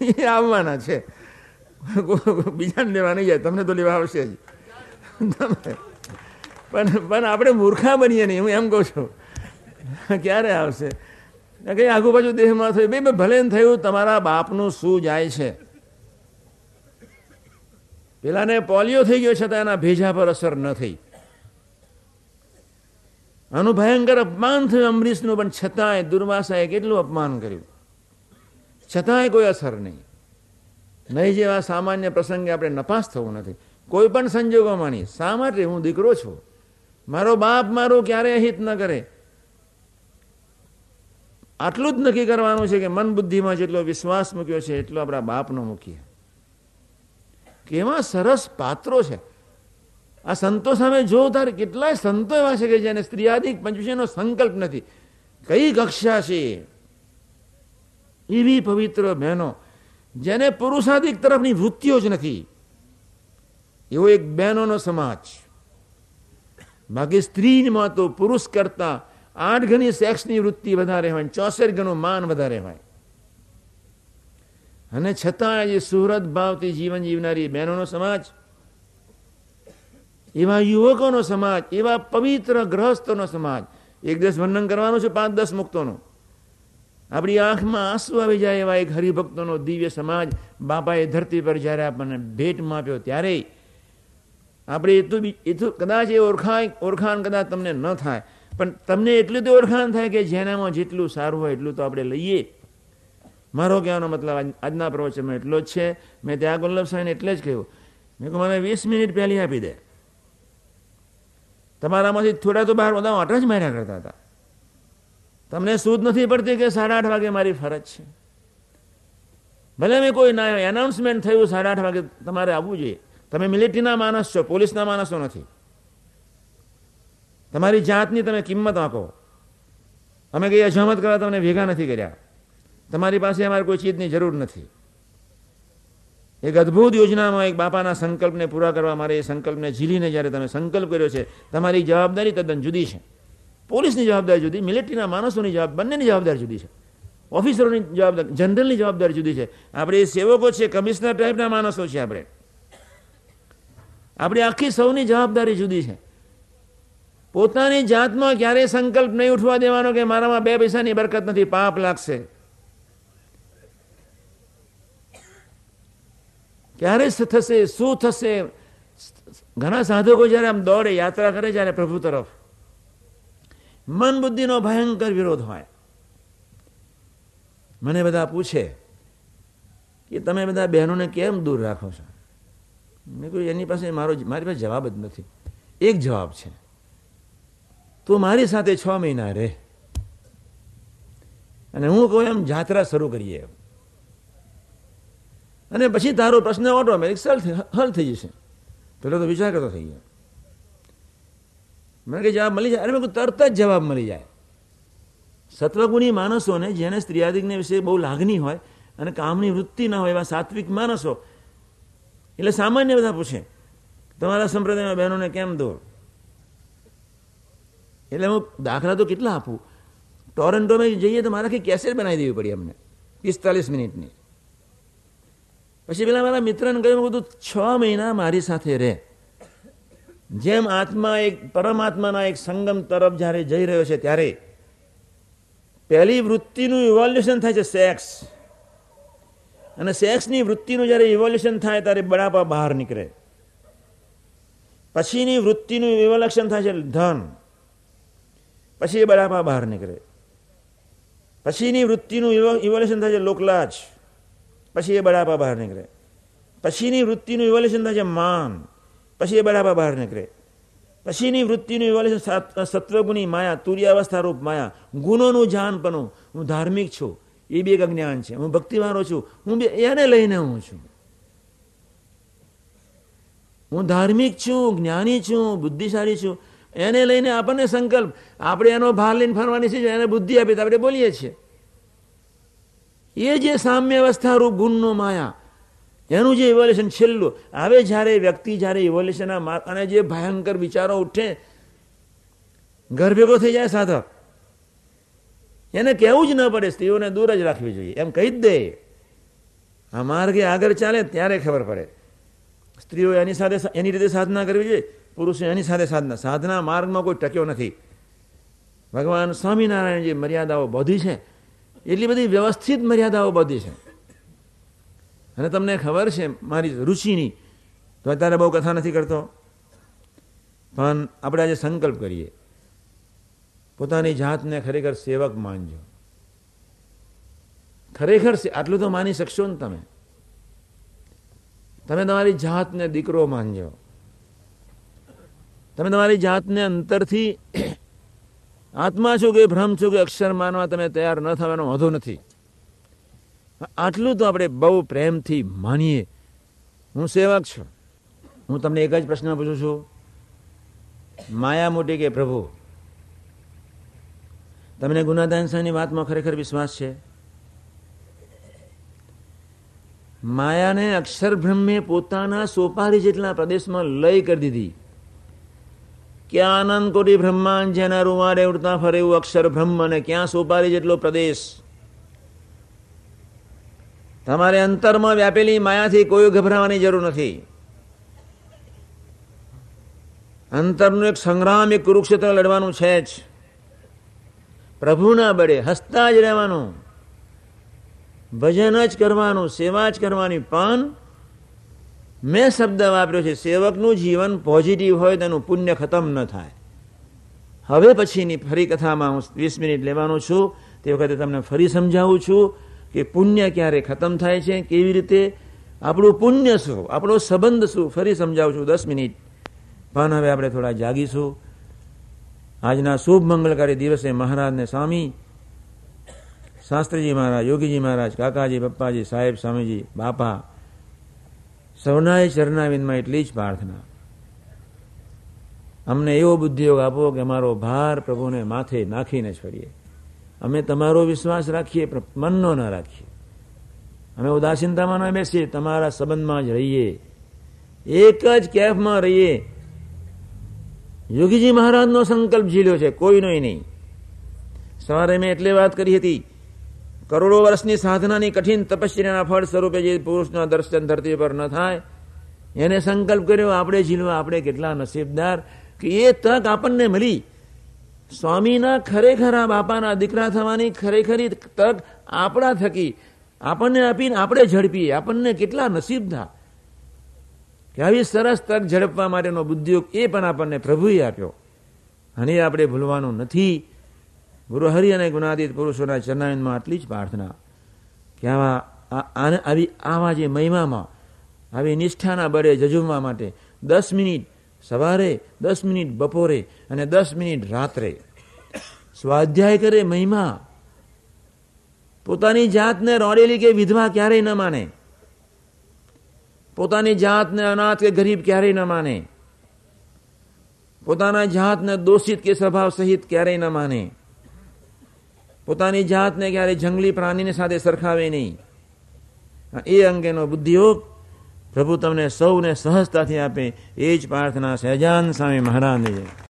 એ આવવાના છે. બીજાને લેવા નહીં જાય, તમને તો લેવા આવશે જ. પણ પણ આપણે મૂર્ખા બનીએ નહીં, હું એમ કહું છું. [LAUGHS] ક્યારે આવશે? કઈ આગુ બાજુ દેહમાં થયું? ભાઈ ભલે થયું, તમારા બાપનું શું જાય છે? પેલાને પોલિયો થઈ ગયો છતાં એના ભેજા પર અસર ન થઈ. આનું ભયંકર અપમાન થયું અમરીશનું પણ છતાંય દુર્વાસાએ કેટલું અપમાન કર્યું? છતાંય કોઈ અસર નહીં. નહીં જેવા સામાન્ય પ્રસંગે આપણે નપાસ થવું નથી. કોઈ પણ સંજોગોમાં નહીં શા માટે? હું દીકરો છું. મારો બાપ મારો ક્યારે હિત ન કરે. આટલું જ નક્કી કરવાનું છે કે મન બુદ્ધિમાં જેટલો વિશ્વાસ મૂક્યો છે, એટલો આપણા બાપનો મૂકીએ. કેવા સરસ પાત્રો છે. આ સંતો સામે જો તારે કેટલાય સંતો એવા છે કે જેને સ્ત્રીયાદિક પંચવીસનો સંકલ્પ નથી. કઈ કક્ષા છે? એવી પવિત્ર બહેનો જેને પુરુષાદિક તરફની વૃત્તિઓ જ નથી. એવો એક બહેનોનો સમાજ. બાકી સ્ત્રીમાં તો પુરુષ કરતા આઠ ગણી સેક્સની વૃત્તિ વધારે હોય ચોસઠ ગણું માન વધારે હોય અને છતાં જે સુહૃદ ભાવથી જીવન જીવનારી બહેનોનો સમાજ એવા યુવકોનો સમાજ એવા પવિત્ર ગ્રહસ્થોનો સમાજ એક દસ વર્ણન કરવાનું છે પાંચ દસ મુક્તોનું આપણી આંખમાં આંસુ આવી જાય એવા એક હરિભક્તોનો દિવ્ય સમાજ બાપાએ ધરતી પર જ્યારે આપણને ભેટમાં આપ્યો ત્યારે આપણે એટલું એટલું કદાચ એ ઓળખાય ઓળખાણ કદાચ તમને ન થાય પણ તમને એટલું તો ઓળખાણ થાય કે જેનામાં જેટલું સારું હોય એટલું તો આપણે લઈએ. મારો કહેવાનો મતલબ આજના પ્રવચનમાં એટલો જ છે. મેં ત્યાં ગુલ્લભ સાહેબને એટલે જ કહ્યું. મેં કહું મને વીસ મિનિટ પહેલી આપી દે. તમારામાંથી થોડા તો બહાર બધા આટ જ માર્યા કરતા હતા. તમને સૂદ નથી પડતી કે સાડા આઠ વાગે મારી ફરજ છે. ભલે મેં કોઈ ના એનાઉન્સમેન્ટ થયું સાડા આઠ વાગે તમારે આવવું જોઈએ. તમે મિલિટરીના માણસ છો, પોલીસના માણસો નથી. તમારી જાતની તમે કિંમત આંકો અમે કઈ અજામત કરવા તમને ભેગા નથી કર્યા. તમારી પાસે અમારે કોઈ ચીજની જરૂર નથી. એક અદ્ભુત યોજનામાં એક બાપાના સંકલ્પને પૂરા કરવા મારે એ સંકલ્પને ઝીલીને જ્યારે તમે સંકલ્પ કર્યો છે, તમારી જવાબદારી તદ્દન જુદી છે. પોલીસની જવાબદારી જુદી, મિલિટરીના માણસોની જવાબ, બંનેની જવાબદારી જુદી છે. ઓફિસરોની જવાબદારી, જનરલની જવાબદારી જુદી છે. આપણે એ સેવકો છે, કમિશનર ટાઈપના માણસો છે આપણે. આપણી આખી સૌની જવાબદારી જુદી છે. પોતાની જાતમાં ક્યારેય સંકલ્પ નહીં ઉઠવા દેવાનો કે મારામાં બે પૈસાની બરકત નથી, પાપ લાગશે. ક્યારે થશે, શું થશે? ઘણા સાધકો જ્યારે આમ દોડે, યાત્રા કરે જ્યારે પ્રભુ તરફ. મન બુદ્ધિનો ભયંકર વિરોધ હોય. મને બધા પૂછે કે તમે બધા બહેનોને કેમ દૂર રાખો છો? મેં કહ્યું, એની પાસે મારો મારી પાસે જવાબ જ નથી. એક જવાબ છે. તું મારી સાથે છ મહિના રહે. અને હું કહું એમ, જાત્રા શરૂ કરીએ અને પછી તારો પ્રશ્ન ઓટોમેટિક સલ હલ થઈ જશે. પેલો તો વિચાર કરતો થઈ ગયો. મને કે જવાબ મળી જાય? અરે મેં તરત જ જવાબ મળી જાય. સત્વગુણી માણસોને જેને સ્ત્રીયાદિકને વિશે બહુ લાગણી હોય અને કામની વૃત્તિ ના હોય એવા સાત્વિક માણસો, એટલે સામાન્ય બધા પૂછે, તમારા સંપ્રદાયમાં બહેનોને કેમ દો એટલે હું દાખલા તો કેટલા આપું? ટોરન્ટોમાં જઈએ તો મારાથી કેસેટ બનાવી દેવી પડી અમને, પિસ્તાલીસ મિનિટની. પછી પેલા મારા મિત્રને કહ્યું બધું છ મહિના મારી સાથે રહે. જેમ આત્મા એક, પરમાત્માના એક સંગમ તરફ જ્યારે જઈ રહ્યો છે ત્યારે પહેલી વૃત્તિનું ઇવોલ્યુશન થાય છે સેક્સ અને સેક્સની વૃત્તિનું જ્યારે ઇવોલ્યુશન થાય ત્યારે બળાપા બહાર નીકળે. પછીની વૃત્તિનું ઇવોલ્યુશન થાય છે ધન. પછી એ બળાપા બહાર નીકળે પછીની વૃત્તિનું ઇવોલ્યુશન થાય છે લોકલાજ પછી એ બળાપા બહાર નીકળે પછીની વૃત્તિનું ઇવોલ્યુશન થાય છે માન પછી એ બળાપા બહાર નીકળે પછીની વૃત્તિનું ઇવોલ્યુશન સત્વગુણી માયા તુર્યાવસ્થા રૂપ માયા ગુણોનું પણ હું ધાર્મિક છું એ બી એક અજ્ઞાન છે હું ભક્તિવાળો છું હું બી એને લઈને હું છું હું ધાર્મિક છું જ્ઞાની છું બુદ્ધિશાળી છું એને લઈને આપણને સંકલ્પ. આપણે એનો ભાર લઈને ફરવાની છે, એને બુદ્ધિ આપી આપણે બોલીએ છીએ. એ જે સામ્ય અવસ્થા રૂપ ગુણનો માયા, એનું જે ઇવોલ્યુશન છેલ્લું, હવે જ્યારે વ્યક્તિ જ્યારે ઇવોલ્યુશન અને જે ભયંકર વિચારો ઉઠે, ઘર થઈ જાય સાધક. એને કહેવું જ ન પડે, સ્ત્રીઓને દૂર જ રાખવી જોઈએ. એમ કહી જ દે. આ માર્ગે આગળ ચાલે, ત્યારે ખબર પડે. સ્ત્રીઓ એની સાથે એની રીતે સાધના કરવી જોઈએ. પુરુષો એની સાથે સાધના. સાધના માર્ગમાં કોઈ ટક્યો નથી. ભગવાન સ્વામિનારાયણ જે મર્યાદાઓ બધી છે. એટલી બધી વ્યવસ્થિત મર્યાદાઓ બધી છે. અને તમને ખબર છે મારી રુચિની, તો અત્યારે બહુ કથા નથી કરતો. પણ આપણે આજે સંકલ્પ કરીએ. પોતાની જાતને ખરેખર સેવક માનજો. ખરેખર આટલું તો માની શકશો ને તમે? તમે તમારી જાતને દીકરો માનજો. તમે તમારી જાતને અંતરથી આત્મા છો કે ભ્રમ છો કે અક્ષર માનવા તમે તૈયાર ન થવાનો વાંધો નથી. આટલું તો આપણે બહુ પ્રેમથી માનીએ. હું સેવક છું. હું તમને એક જ પ્રશ્ન પૂછું છું. માયા મોટી કે પ્રભુ? તમને ગુનાદાન સાહેબની વાતમાં ખરેખર વિશ્વાસ છે? માયાને અક્ષરબ્રહ્મે પોતાના સોપારી જેટલા પ્રદેશમાં લય કરી દીધી. ક્યાં આનંદ કોટી બ્રહ્માંડ જેના રૂમારે ઉડતા ફરે એવું અક્ષર બ્રહ્મ ને ક્યાં સોપારી જેટલો પ્રદેશ તમારે અંતરમાં વ્યાપેલી માયાથી કોઈ ગભરાવાની જરૂર નથી અંતરનું એક સંગ્રામ એક કુરુક્ષેત્ર લડવાનું છે જ પ્રભુના બળે હસતા જ રહેવાનું ભજન જ કરવાનું સેવા જ કરવાની પણ મેં શબ્દ વાપર્યો છે, સેવકનું જીવન પોઝિટિવ હોય તેનું પુણ્ય ખતમ ન થાય. હવે પછીની ફરી કથામાં હું વીસ મિનિટ લેવાનો છું. તે વખતે તમને ફરી સમજાવું છું કે પુણ્ય ક્યારે ખતમ થાય છે, કેવી રીતે? આપણું પુણ્ય શું? આપણો સંબંધ શું? ફરી સમજાવું છું દસ મિનિટ. પણ હવે આપણે થોડા જાગીશું. આજના શુભ મંગળકારી દિવસે મહારાજને સ્વામી, શાસ્ત્રીજી મહારાજ, યોગીજી મહારાજ, કાકાજી, પપ્પાજી, સાહેબ, સ્વામીજી, બાપા સૌનાય ચરણાવિંદમાં એટલી જ પ્રાર્થના. અમને એવો બુદ્ધિયોગ આપો કે અમારો ભાર પ્રભુને માથે નાખીને છોડીએ. અમે તમારો વિશ્વાસ રાખીએ મનનો ન રાખીએ. અમે ઉદાસીનતામાં ન બેસીએ, તમારા સંબંધમાં જ રહીએ. એક જ કેફમાં રહીએ. યોગીજી મહારાજનો સંકલ્પ ઝીલ્યો છે, કોઈનો નહીં. સવારે મેં એટલે વાત કરી હતી કરોડો વર્ષની સાધનાની કઠિન તપસ્યાના ફળ સ્વરૂપે જે પુરુષના દર્શન ધરતી પર ન થાય, એને સંકલ્પ કર્યો, આપણે ઝીલવા આપણે કેટલા નસીબદાર કે એ તક આપણને મળી. સ્વામીના ખરેખર આ બાપાના દીકરા થવાની ખરેખરી તક આપણા થકી. આપણને આપીને આપણે ઝડપીએ. આપણને કેટલા નસીબદાર. કે આવી સરસ તક ઝડપવા માટેનો બુદ્ધિયોગ એ પણ આપણને પ્રભુએ આપ્યો. અને આપણે ભૂલવાનું નથી. ગુરુહરિ અને ગુણાદિત પુરુષોના ચરણાયનમાં આટલી જ પ્રાર્થના. કે આવા આવી આવા જે મહિમામાં, આવી નિષ્ઠાના બળે જજુમવા માટે દસ મિનિટ સવારે, દસ મિનિટ બપોરે અને દસ મિનિટ રાત્રે સ્વાધ્યાય કરે મહિમા. પોતાની જાતને રોડેલી કે વિધવા ક્યારેય ન માને. પોતાની જાતને અનાથ કે ગરીબ ક્યારેય ન માને. પોતાના જાતને દોષિત કે સ્વભાવ સહિત ક્યારેય ન માને. પોતાની જાતને ક્યારેય જંગલી પ્રાણીની સાથે સરખાવે નહીં. એ અંગેનો બુદ્ધિયોગ પ્રભુ તમને સૌને સહજતાથી આપે. એ જ પ્રાર્થના સહેજાન સ્વામી મહારાજની